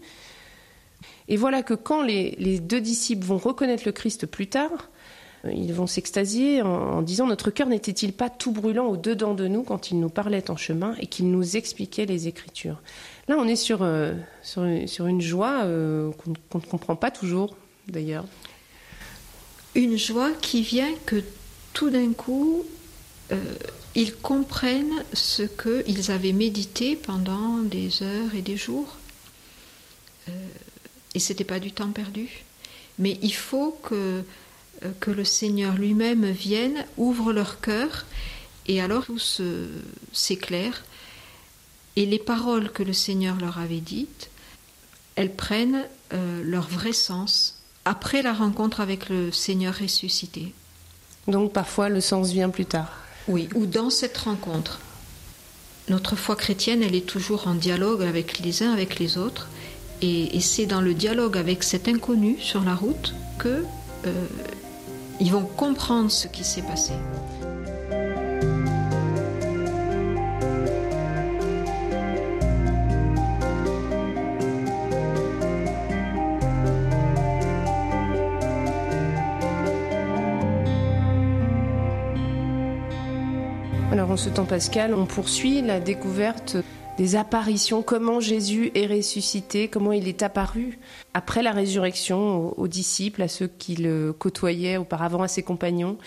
Et voilà que quand les, deux disciples vont reconnaître le Christ plus tard, ils vont s'extasier en, disant Notre cœur n'était-il pas tout brûlant au-dedans de nous quand il nous parlait en chemin et qu'il nous expliquait les Écritures? Là, on est sur, euh, sur, une joie euh, qu'on ne comprend pas toujours, d'ailleurs. Une joie qui vient que tout d'un coup, euh, ils comprennent ce qu'ils avaient médité pendant des heures et des jours. et ce n'était pas du temps perdu. Mais il faut que euh, que le Seigneur lui-même vienne, ouvre leur cœur, et alors tout s'éclaire. Et les paroles que le Seigneur leur avait dites, elles prennent euh, leur vrai sens après la rencontre avec le Seigneur ressuscité. Donc parfois le sens vient plus tard. Oui, ou dans cette rencontre. Notre foi chrétienne, elle est toujours en dialogue avec les uns, avec les autres, Et, c'est dans le dialogue avec cet inconnu sur la route que euh, ils vont comprendre ce qui s'est passé. Alors en ce temps pascal, on poursuit la découverte des apparitions, comment Jésus est ressuscité, comment il est apparu après la résurrection aux, disciples, à ceux qui le côtoyaient auparavant, à ses compagnons.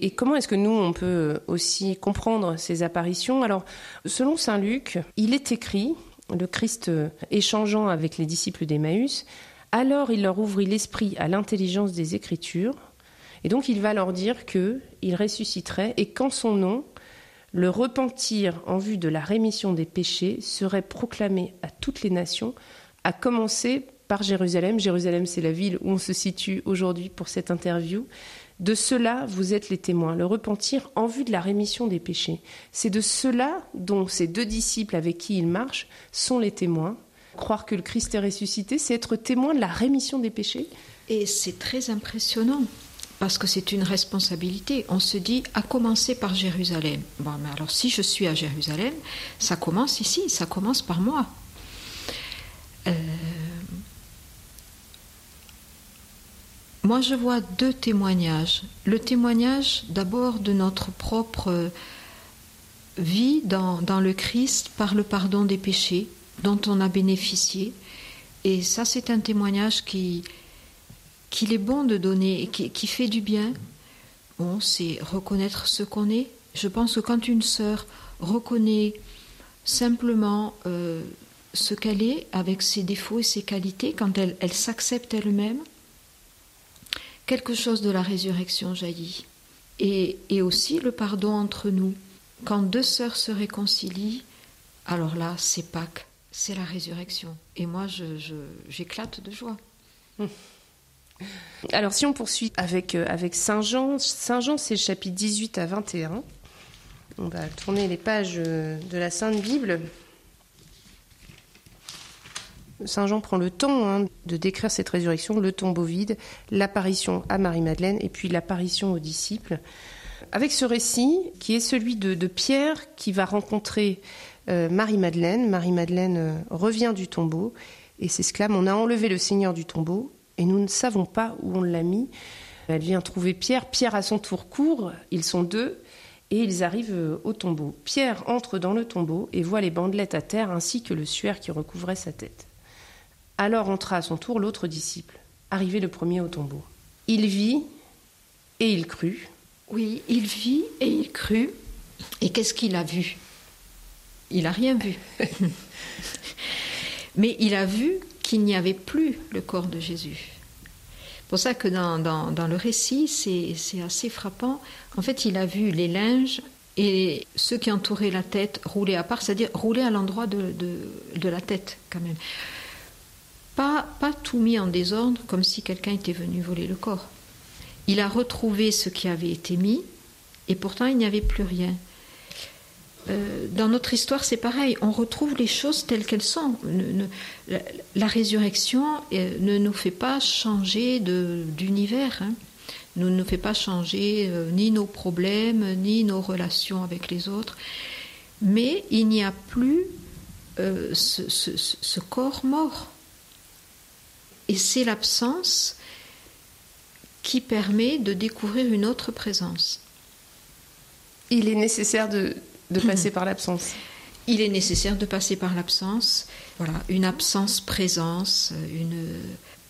Et comment est-ce que nous, on peut aussi comprendre ces apparitions? Alors, selon Saint Luc, il est écrit, le Christ échangeant avec les disciples d'Emmaüs, alors il leur ouvrit l'esprit à l'intelligence des Écritures, et donc il va leur dire qu'il ressusciterait et qu'en son nom, le repentir en vue de la rémission des péchés serait proclamé à toutes les nations, à commencer par Jérusalem. Jérusalem, c'est la ville où on se situe aujourd'hui pour cette interview. De cela, vous êtes les témoins. Le repentir en vue de la rémission des péchés. C'est de cela dont ces deux disciples avec qui il marche sont les témoins. Croire que le Christ est ressuscité, c'est être témoin de la rémission des péchés. Et c'est très impressionnant parce que c'est une responsabilité. On se dit, à commencer par Jérusalem. Bon, mais alors si je suis à Jérusalem, ça commence ici, ça commence par moi. Euh, moi, je vois deux témoignages. Le témoignage d'abord de notre propre vie dans, dans, le Christ par le pardon des péchés dont on a bénéficié. Et ça, c'est un témoignage qui, qu'il est bon de donner qui, fait du bien, bon, c'est reconnaître ce qu'on est. Je pense que quand une sœur reconnaît simplement euh, ce qu'elle est, avec ses défauts et ses qualités, quand elle, s'accepte elle-même, quelque chose de la résurrection jaillit. Et, et, aussi le pardon entre nous. Quand deux sœurs se réconcilient, alors là, c'est Pâques, c'est la résurrection. Et moi, j'éclate je, de joie. Hum. Alors si on poursuit avec, euh, avec Saint Jean, Saint Jean c'est le chapitre 18 à 21. On va tourner les pages euh, de la Sainte Bible. Saint Jean prend le temps hein, de décrire cette résurrection, le tombeau vide, l'apparition à Marie-Madeleine et puis l'apparition aux disciples. Avec ce récit qui est celui de, Pierre qui va rencontrer euh, Marie-Madeleine. Marie-Madeleine revient du tombeau et s'exclame On a enlevé le Seigneur du tombeau et nous ne savons pas où on l'a mis. Elle vient trouver Pierre. Pierre à son tour court, ils sont deux, et ils arrivent au tombeau. Pierre entre dans le tombeau et voit les bandelettes à terre ainsi que le suaire qui recouvrait sa tête. Alors entra à son tour l'autre disciple, arrivé le premier au tombeau. Il vit et il crut. Oui, il vit et il crut. Et qu'est-ce qu'il a vu? Il n'a rien vu. Mais il a vu qu'il n'y avait plus le corps de Jésus. C'est pour ça que dans, le récit, c'est assez frappant. En fait, il a vu les linges et ceux qui entouraient la tête rouler à part, c'est-à-dire rouler à l'endroit de, la tête quand même. Pas tout mis en désordre comme si quelqu'un était venu voler le corps. Il a retrouvé ce qui avait été mis et pourtant il n'y avait plus rien. Euh, dans notre histoire, c'est pareil. On retrouve les choses telles qu'elles sont. la, résurrection euh, ne nous fait pas changer d'univers. Hein. Ne nous fait pas changer euh, ni nos problèmes, ni nos relations avec les autres. Mais il n'y a plus ce, corps mort. Et c'est l'absence qui permet de découvrir une autre présence. Il est nécessaire de, de passer par l'absence. Il est nécessaire de passer par l'absence. Voilà, une absence-présence, une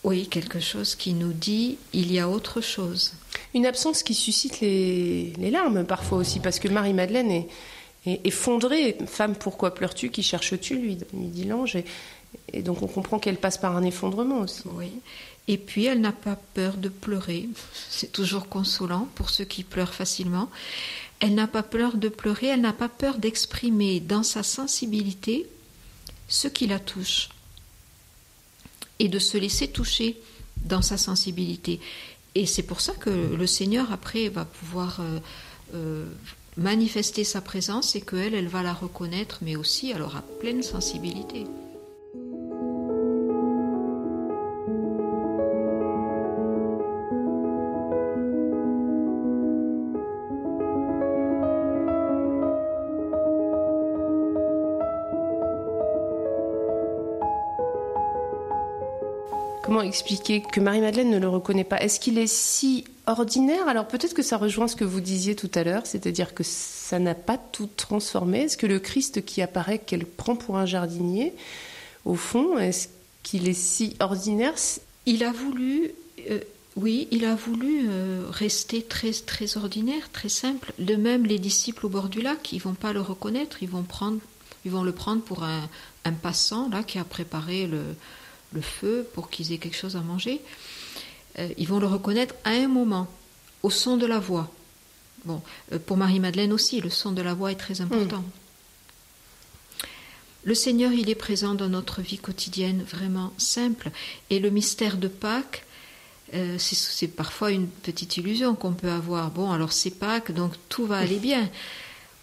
oui, quelque chose qui nous dit il y a autre chose. Une absence qui suscite les, larmes parfois aussi, parce que Marie-Madeleine est, effondrée. Femme, pourquoi pleures-tu? Qui cherches-tu? lui, lui dit l'ange. Et, et, donc on comprend qu'elle passe par un effondrement aussi. Oui. Et puis elle n'a pas peur de pleurer. C'est toujours consolant pour ceux qui pleurent facilement. Elle n'a pas peur de pleurer, elle n'a pas peur d'exprimer dans sa sensibilité ce qui la touche et de se laisser toucher dans sa sensibilité. Et c'est pour ça que le Seigneur, après, va pouvoir euh, euh, manifester sa présence et qu'elle, elle va la reconnaître, mais aussi, elle aura pleine sensibilité. Comment expliquer que Marie-Madeleine ne le reconnaît pas? Est-ce qu'il est si ordinaire? Alors peut-être que ça rejoint ce que vous disiez tout à l'heure, c'est-à-dire que ça n'a pas tout transformé. Est-ce que le Christ qui apparaît, qu'elle prend pour un jardinier, au fond, est-ce qu'il est si ordinaire? Il a voulu, euh, oui, il a voulu euh, rester très très ordinaire, très simple. De même, les disciples au bord du lac, ils vont pas le reconnaître, ils vont prendre, ils vont le prendre pour un, un passant là qui a préparé le, le feu pour qu'ils aient quelque chose à manger. Euh, ils vont le reconnaître à un moment, au son de la voix. Bon, euh, pour Marie-Madeleine aussi, le son de la voix est très important. Mm. Le Seigneur, il est présent dans notre vie quotidienne, vraiment simple. Et le mystère de Pâques, euh, c'est parfois une petite illusion qu'on peut avoir. Bon, alors c'est Pâques, donc tout va aller bien.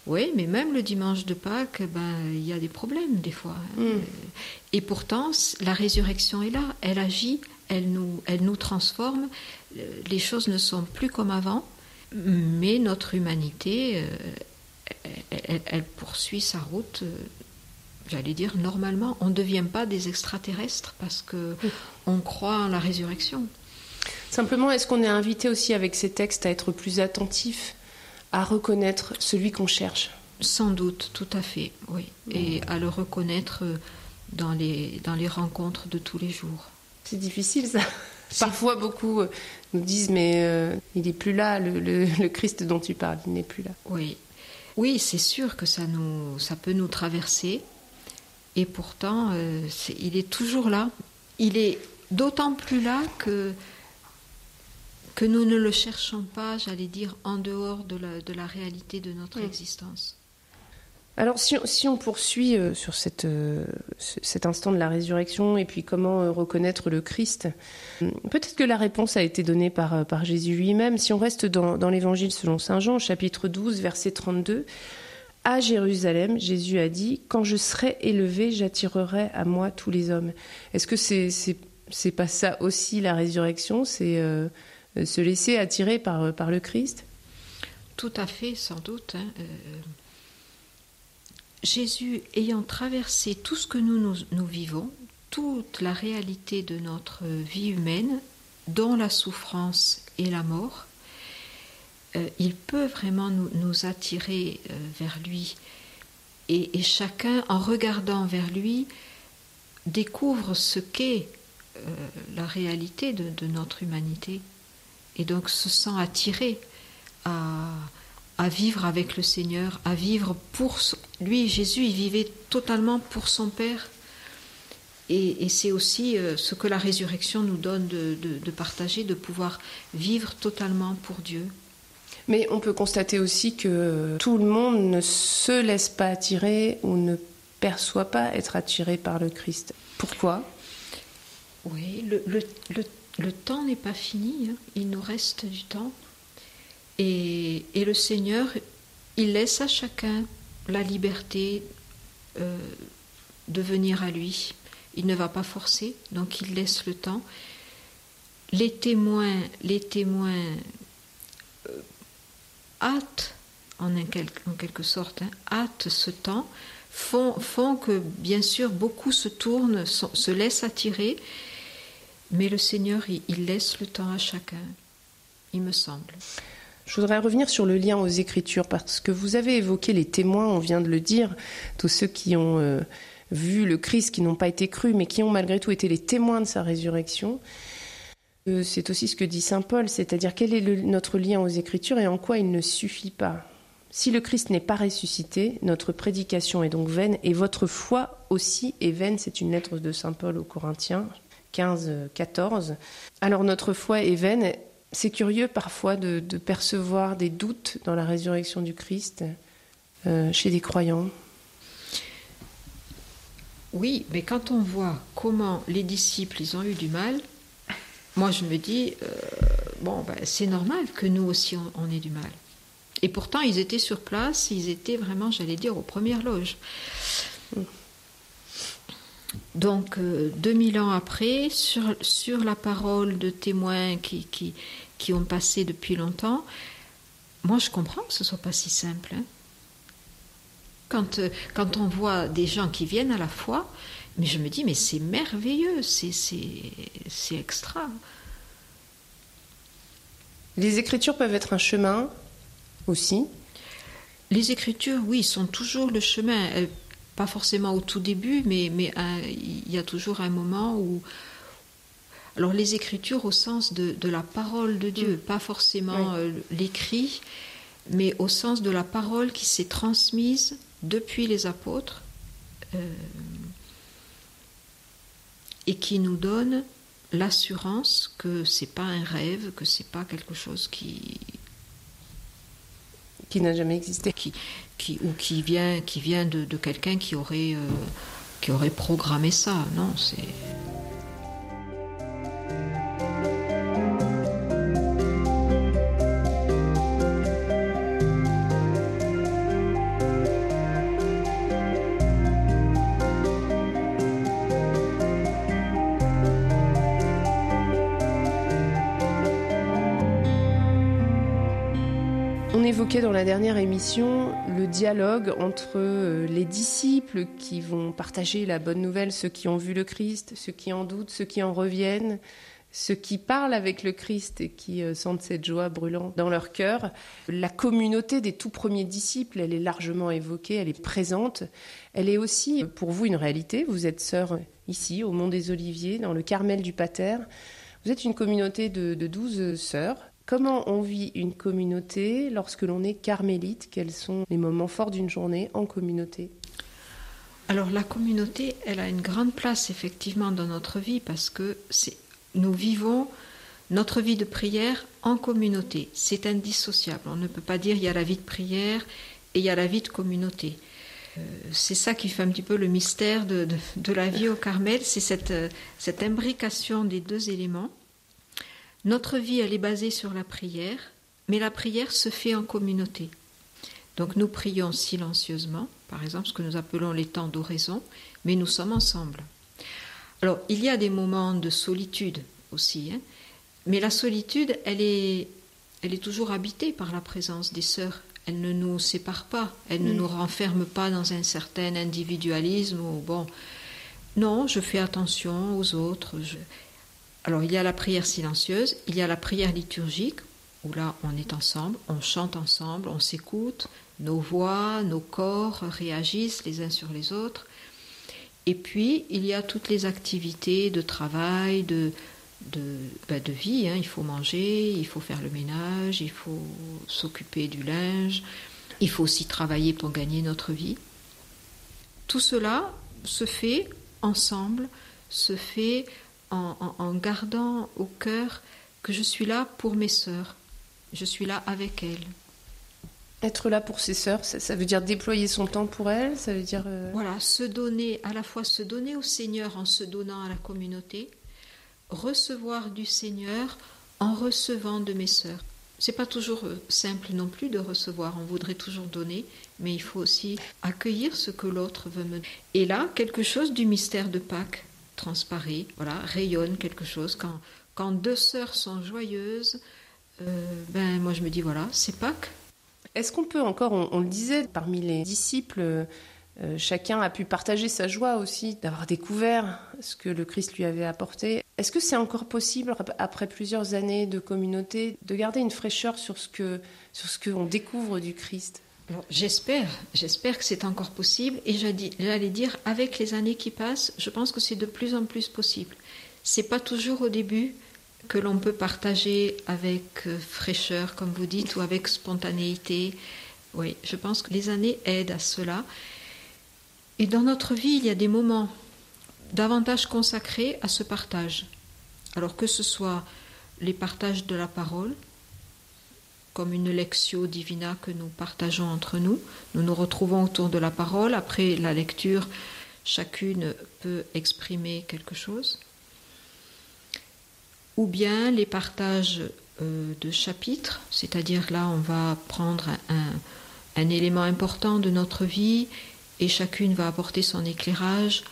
Oui, mais même le dimanche de Pâques, ben, il y a des problèmes des fois. Hein. Mm. Et pourtant, la résurrection est là, elle agit, elle nous, elle nous transforme. Les choses ne sont plus comme avant, mais notre humanité, euh, elle, poursuit sa route. Euh, j'allais dire normalement, on ne devient pas des extraterrestres parce que on croit en la résurrection. Simplement, est-ce qu'on est invité aussi avec ces textes à être plus attentif, à reconnaître celui qu'on cherche Sans doute, tout à fait, oui, et à le reconnaître dans les, dans les rencontres de tous les jours. C'est difficile ça. Parfois, beaucoup euh, nous disent mais euh, il n'est plus là, le, le, Christ dont tu parles, il n'est plus là. Oui, oui, c'est sûr que ça nous, ça peut nous traverser, et pourtant, euh, il est toujours là. Il est d'autant plus là que que nous ne le cherchons pas, j'allais dire, en dehors de la, de la réalité de notre existence. Alors si, on poursuit euh, sur euh, cet instant de la résurrection et puis comment euh, reconnaître le Christ, peut-être que la réponse a été donnée par, par Jésus lui-même. Si on reste dans, dans l'évangile selon Saint Jean, chapitre 12, verset 32, à Jérusalem, Jésus a dit, Quand je serai élevé, j'attirerai à moi tous les hommes. Est-ce que c'est c'est pas ça aussi la résurrection? C'est se laisser attirer par, par le Christ Tout à fait, sans doute. Hein. Jésus ayant traversé tout ce que nous, vivons, toute la réalité de notre vie humaine, dont la souffrance et la mort, euh, il peut vraiment nous, attirer euh, vers lui. Et, chacun, en regardant vers lui, découvre ce qu'est euh, la réalité de, notre humanité. Et donc se sent attiré à, à vivre avec le Seigneur, à vivre pour lui. Jésus, il vivait totalement pour son Père. Et, c'est aussi euh, ce que la résurrection nous donne de, partager, de pouvoir vivre totalement pour Dieu. Mais on peut constater aussi que tout le monde ne se laisse pas attirer ou ne perçoit pas être attiré par le Christ. Pourquoi? Oui, le, temps n'est pas fini, hein. il nous reste du temps. Et, le Seigneur, il laisse à chacun la liberté euh, de venir à lui. Il ne va pas forcer, donc il laisse le temps. Les témoins, les témoins euh, hâtent, en, quelque sorte, hein, hâtent ce temps, font, font, que bien sûr beaucoup se tournent, se laissent attirer, mais le Seigneur, il laisse le temps à chacun, il me semble. Je voudrais revenir sur le lien aux Écritures, parce que vous avez évoqué les témoins, on vient de le dire, tous ceux qui ont euh, vu le Christ, qui n'ont pas été crus, mais qui ont malgré tout été les témoins de sa résurrection. Euh, c'est aussi ce que dit Saint Paul, c'est-à-dire quel est notre lien aux Écritures et en quoi il ne suffit pas. Si le Christ n'est pas ressuscité, notre prédication est donc vaine et votre foi aussi est vaine. C'est une lettre de Saint Paul aux Corinthiens 15, 14. Alors notre foi est vaine c'est curieux parfois de, percevoir des doutes dans la résurrection du Christ euh, chez des croyants. Oui, mais quand on voit comment les disciples ils ont eu du mal, moi je me dis euh, bon ben, c'est normal que nous aussi on, ait du mal. Et pourtant ils étaient sur place, ils étaient vraiment, j'allais dire, aux premières loges. Donc, 2000 euh, ans après, sur, sur la parole de témoins qui, qui, qui ont passé depuis longtemps, moi je comprends que ce soit pas si simple. Hein. Quand, euh, quand on voit des gens qui viennent à la foi, Mais je me dis, mais c'est merveilleux, c'est extra. Les écritures peuvent être un chemin aussi? Les écritures, oui, sont toujours le chemin. Euh, pas forcément au tout début, mais, mais il y a toujours un moment où... Alors les écritures au sens de, la parole de Dieu, mm. pas forcément euh, l'écrit, mais au sens de la parole qui s'est transmise depuis les apôtres euh, et qui nous donne l'assurance que c'est pas un rêve, que c'est pas quelque chose qui qui n'a jamais existé, qui, qui ou qui vient qui vient de, quelqu'un qui aurait euh, qui aurait programmé ça. Non, c'est dans la dernière émission le dialogue entre euh, les disciples qui vont partager la bonne nouvelle, ceux qui ont vu le Christ, ceux qui en doutent, ceux qui en reviennent, ceux qui parlent avec le Christ et qui euh, sentent cette joie brûlant dans leur cœur. La communauté des tout premiers disciples, elle est largement évoquée, elle est présente. Elle est aussi pour vous une réalité. Vous êtes sœur ici, au Mont des Oliviers, dans le Carmel du Pater. Vous êtes une communauté de, 12 sœurs Comment on vit une communauté lorsque l'on est carmélite? Quels sont les moments forts d'une journée en communauté? Alors la communauté, elle a une grande place effectivement dans notre vie parce que nous vivons notre vie de prière en communauté. C'est indissociable. On ne peut pas dire il y a la vie de prière et il y a la vie de communauté. Euh, c'est ça qui fait un petit peu le mystère de, la vie au Carmel, c'est cette, cette imbrication des deux éléments. Notre vie, elle est basée sur la prière, mais la prière se fait en communauté. Donc nous prions silencieusement, par exemple ce que nous appelons les temps d'oraison, mais nous sommes ensemble. Alors il y a des moments de solitude aussi, hein, mais la solitude, elle est, elle est toujours habitée par la présence des sœurs. Elle ne nous sépare pas, elle ne mm. nous renferme pas dans un certain individualisme ou bon. Non, je fais attention aux autres. Je... Alors il y a la prière silencieuse, il y a la prière liturgique, où là on est ensemble, on chante ensemble, on s'écoute, nos voix, nos corps réagissent les uns sur les autres. Et puis il y a toutes les activités de travail, de, de, de vie. Hein. Il faut manger, il faut faire le ménage, il faut s'occuper du linge, il faut aussi travailler pour gagner notre vie. Tout cela se fait ensemble, se fait en, gardant au cœur que je suis là pour mes sœurs, je suis là avec elles. Être là pour ses sœurs, ça, veut dire déployer son temps pour elles, ça veut dire... Euh, voilà, se donner, à la fois se donner au Seigneur en se donnant à la communauté, recevoir du Seigneur en recevant de mes sœurs. C'est pas toujours euh, simple non plus de recevoir, on voudrait toujours donner, mais il faut aussi accueillir ce que l'autre veut me. Et là, quelque chose du mystère de Pâques, transparaît, voilà, rayonne quelque chose. Quand, quand deux sœurs sont joyeuses, euh, ben moi je me dis voilà, c'est Pâques. Est-ce qu'on peut encore, on, le disait, parmi les disciples, euh, chacun a pu partager sa joie aussi d'avoir découvert ce que le Christ lui avait apporté? Est-ce que c'est encore possible, après plusieurs années de communauté, de garder une fraîcheur sur ce que sur ce qu'on découvre du Christ? J'espère, j'espère que c'est encore possible. Et j'allais dire, avec les années qui passent, je pense que c'est de plus en plus possible. C'est pas toujours au début que l'on peut partager avec euh, fraîcheur, comme vous dites, ou avec spontanéité. Oui, je pense que les années aident à cela. Et dans notre vie, il y a des moments davantage consacrés à ce partage. Alors que ce soit les partages de la parole, comme une lectio divina que nous partageons entre nous. Nous nous retrouvons autour de la parole. Après la lecture, chacune peut exprimer quelque chose. Ou bien les partages euh, de chapitres, c'est-à-dire là on va prendre un, un élément important de notre vie et chacune va apporter son éclairage,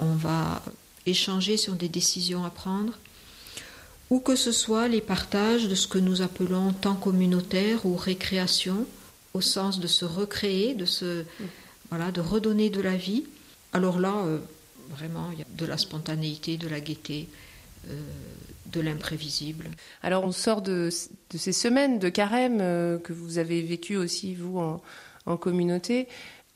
on va échanger sur des décisions à prendre ou que ce soit les partages de ce que nous appelons temps communautaire ou récréation, au sens de se recréer, de se voilà, de redonner de la vie. Alors là, euh, vraiment, il y a de la spontanéité, de la gaieté, euh, de l'imprévisible. Alors on sort de, ces semaines de carême euh, que vous avez vécues aussi, vous, en, communauté.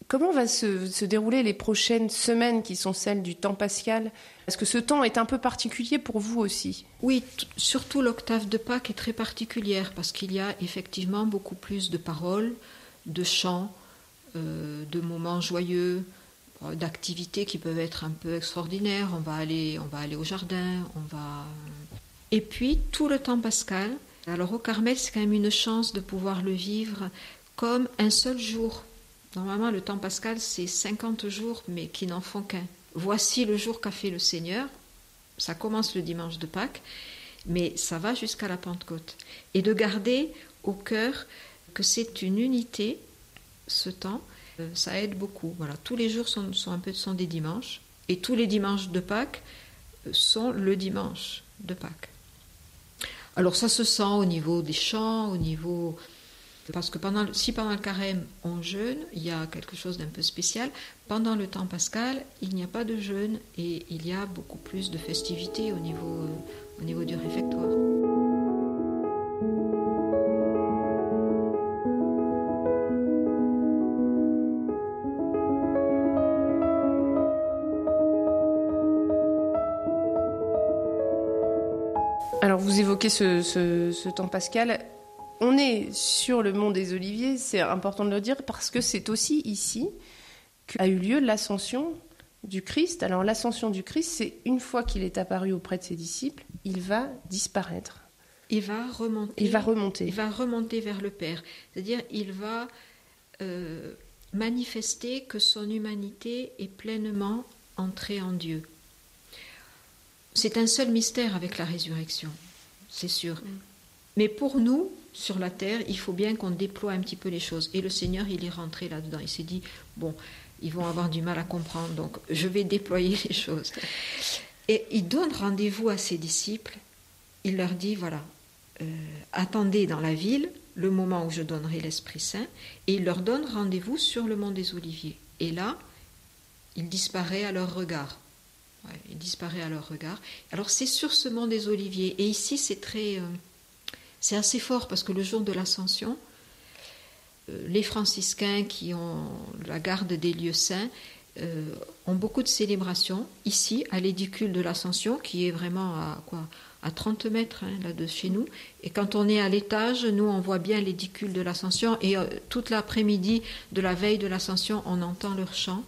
Comment va se, dérouler les prochaines semaines qui sont celles du temps pascal? Est-ce que ce temps est un peu particulier pour vous aussi? Oui, surtout l'octave de Pâques est très particulière parce qu'il y a effectivement beaucoup plus de paroles, de chants, euh, de moments joyeux, euh, d'activités qui peuvent être un peu extraordinaires. On va aller, on va aller au jardin, on va. Et puis tout le temps pascal. Alors au Carmel, c'est quand même une chance de pouvoir le vivre comme un seul jour. Normalement, le temps pascal, c'est 50 jours, mais qui n'en font qu'un. Voici le jour qu'a fait le Seigneur. Ça commence le dimanche de Pâques, mais ça va jusqu'à la Pentecôte. Et de garder au cœur que c'est une unité, ce temps, euh, ça aide beaucoup. Voilà, tous les jours sont, un peu sont des dimanches, et tous les dimanches de Pâques euh, sont le dimanche de Pâques. Alors ça se sent au niveau des chants, au niveau parce que pendant, si pendant le carême on jeûne, il y a quelque chose d'un peu spécial. Pendant le temps pascal, il n'y a pas de jeûne et il y a beaucoup plus de festivités au niveau, euh, au niveau du réfectoire. Alors vous évoquez ce, temps pascal. On est sur le mont des Oliviers, c'est important de le dire parce que c'est aussi ici qu'a eu lieu l'ascension du Christ. Alors l'ascension du Christ, c'est une fois qu'il est apparu auprès de ses disciples, il va disparaître. Il va remonter. Il va remonter. Il va remonter vers le Père. C'est-à-dire, il va euh, manifester que son humanité est pleinement entrée en Dieu. C'est un seul mystère avec la résurrection, c'est sûr. Mm. Mais pour nous, sur la terre, il faut bien qu'on déploie un petit peu les choses. Et le Seigneur, il est rentré là-dedans. Il s'est dit, bon, ils vont avoir du mal à comprendre, donc je vais déployer les choses. Et il donne rendez-vous à ses disciples. Il leur dit, voilà, euh, attendez dans la ville le moment où je donnerai l'Esprit Saint. Et il leur donne rendez-vous sur le mont des Oliviers. Et là, il disparaît à leur regard il disparaît à leur regard. Alors c'est sur ce mont des Oliviers. Et ici c'est très, euh, c'est assez fort parce que le jour de l'Ascension, euh, les franciscains qui ont la garde des lieux saints euh, ont beaucoup de célébrations ici à l'édicule de l'Ascension qui est vraiment à quoi à 30 mètres hein, là de chez nous. Et quand on est à l'étage, nous on voit bien l'édicule de l'Ascension et toute l'après-midi de la veille de l'Ascension, on entend leur chant.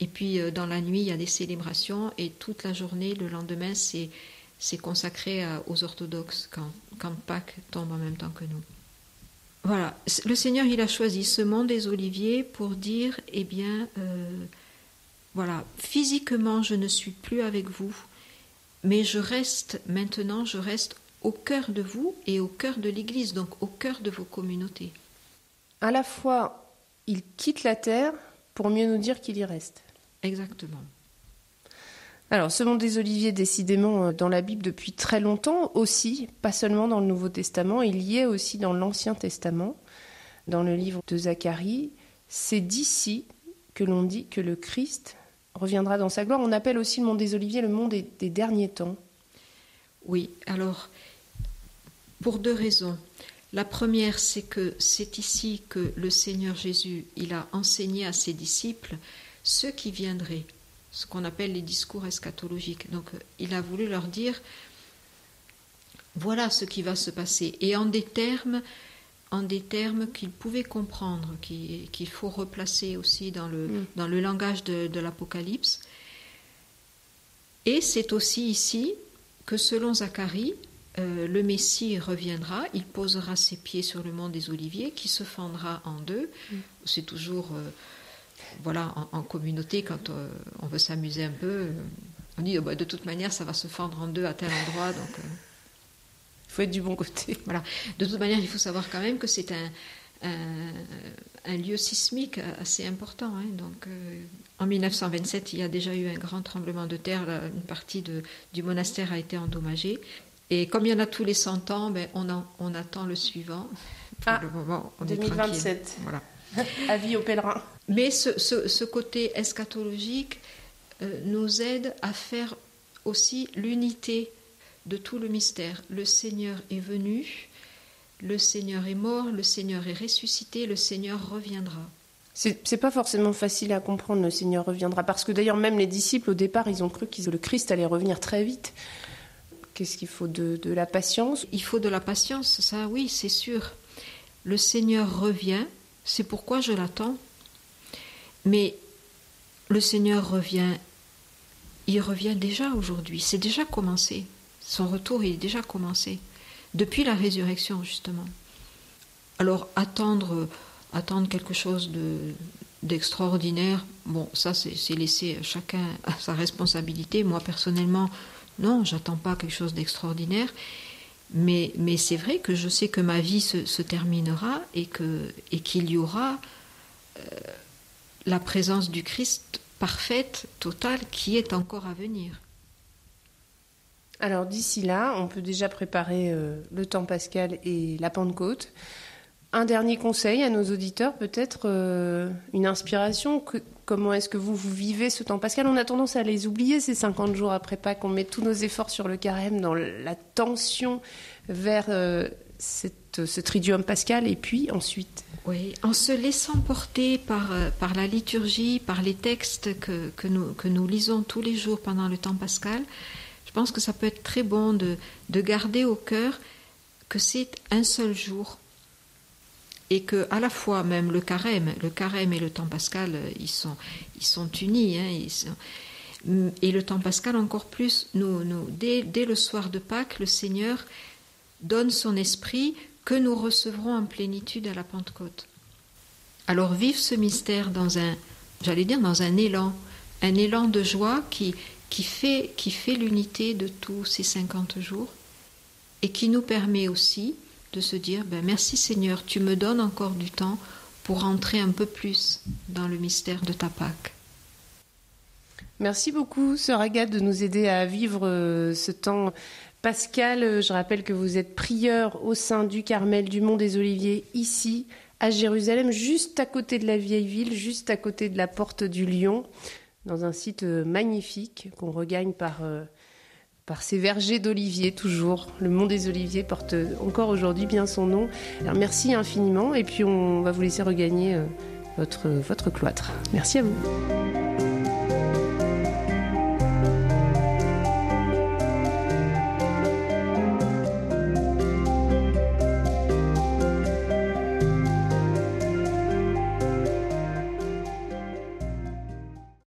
Et puis euh, dans la nuit, il y a des célébrations et toute la journée, le lendemain, c'est, c'est consacré aux orthodoxes quand, quand Pâques tombe en même temps que nous. Voilà, le Seigneur, il a choisi ce monde des oliviers pour dire, eh bien, euh, voilà, physiquement, je ne suis plus avec vous, mais je reste, maintenant, je reste au cœur de vous et au cœur de l'Église, donc au cœur de vos communautés. À la fois, il quitte la terre pour mieux nous dire qu'il y reste. Exactement. Alors, ce monde des oliviers, décidément, euh, dans la Bible depuis très longtemps aussi, pas seulement dans le Nouveau Testament, il y est aussi dans l'Ancien Testament, dans le livre de Zacharie. C'est d'ici que l'on dit que le Christ reviendra dans sa gloire. On appelle aussi le monde des oliviers le monde des, des derniers temps. Oui, alors, pour deux raisons. La première, c'est que c'est ici que le Seigneur Jésus, il a enseigné à ses disciples ceux qui viendraient, ce qu'on appelle les discours eschatologiques. Donc il a voulu leur dire, voilà ce qui va se passer, et en des termes, en des termes qu'ils pouvaient comprendre, qu'il faut replacer aussi dans le, mm. dans le langage de, l'Apocalypse. Et c'est aussi ici que selon Zacharie, euh, le Messie reviendra, il posera ses pieds sur le mont des Oliviers, qui se fendra en deux. Mm. C'est toujours euh, voilà, en, communauté, quand euh, on veut s'amuser un peu, euh, on dit oh, bah, de toute manière, ça va se fendre en deux à tel endroit. Donc, il euh. faut être du bon côté. Voilà. De toute manière, il faut savoir quand même que c'est un, un, lieu sismique assez important. Hein. Donc, en 1927, il y a déjà eu un grand tremblement de terre. une partie de, du monastère a été endommagée. Et comme il y en a tous les 100 ans, ben, on, on attend le suivant. Pour ah, le moment, on 2027. Voilà. Avis aux pèlerins. Mais ce, côté eschatologique, euh, nous aide à faire aussi l'unité de tout le mystère. Le Seigneur est venu, le Seigneur est mort, le Seigneur est ressuscité, le Seigneur reviendra. C'est pas forcément facile à comprendre, le Seigneur reviendra, parce que d'ailleurs même les disciples au départ, ils ont cru que le Christ allait revenir très vite. Qu'est-ce qu'il faut de, de, la patience? Il faut de la patience, ça oui, c'est sûr. Le Seigneur revient, c'est pourquoi je l'attends. Mais le Seigneur revient, il revient déjà aujourd'hui, c'est déjà commencé. Son retour est déjà commencé, depuis la résurrection justement. Alors attendre, attendre quelque chose de, d'extraordinaire, bon, ça c'est laisser chacun à sa responsabilité. Moi personnellement, non, j'attends pas quelque chose d'extraordinaire. Mais, mais c'est vrai que je sais que ma vie se, terminera et qu'il et qu'il y aura euh, la présence du Christ parfaite, totale, qui est encore à venir. Alors d'ici là, on peut déjà préparer euh, le temps pascal et la Pentecôte. Un dernier conseil à nos auditeurs, peut-être euh, une inspiration. Comment est-ce que vous, vivez ce temps pascal? On a tendance à les oublier ces 50 jours après Pâques. On met tous nos efforts sur le carême, dans la tension vers euh, ce tridium pascal, et puis ensuite Oui, en se laissant porter par, euh, par la liturgie, par les textes que, que, nous, que nous lisons tous les jours pendant le temps pascal, je pense que ça peut être très bon de, de garder au cœur que c'est un seul jour et que à la fois même le carême, le carême et le temps pascal, ils sont, ils sont unis. Hein, et le temps pascal encore plus, nous, nous, dès, dès, le soir de Pâques, le Seigneur donne son esprit que nous recevrons en plénitude à la Pentecôte. Alors vive ce mystère dans un, j'allais dire dans un élan, un élan de joie qui, qui fait, qui fait l'unité de tous ces 50 jours et qui nous permet aussi de se dire ben, merci Seigneur, tu me donnes encore du temps pour entrer un peu plus dans le mystère de ta Pâque. Merci beaucoup, Sœur Agathe, de nous aider à vivre ce temps pascal. Je rappelle que vous êtes prieur au sein du Carmel du Mont des Oliviers, ici à Jérusalem, juste à côté de la vieille ville, juste à côté de la porte du Lion, dans un site magnifique qu'on regagne par par ces vergers d'oliviers toujours. Le Mont des Oliviers porte encore aujourd'hui bien son nom. Alors merci infiniment et puis on va vous laisser regagner votre, votre cloître. Merci à vous.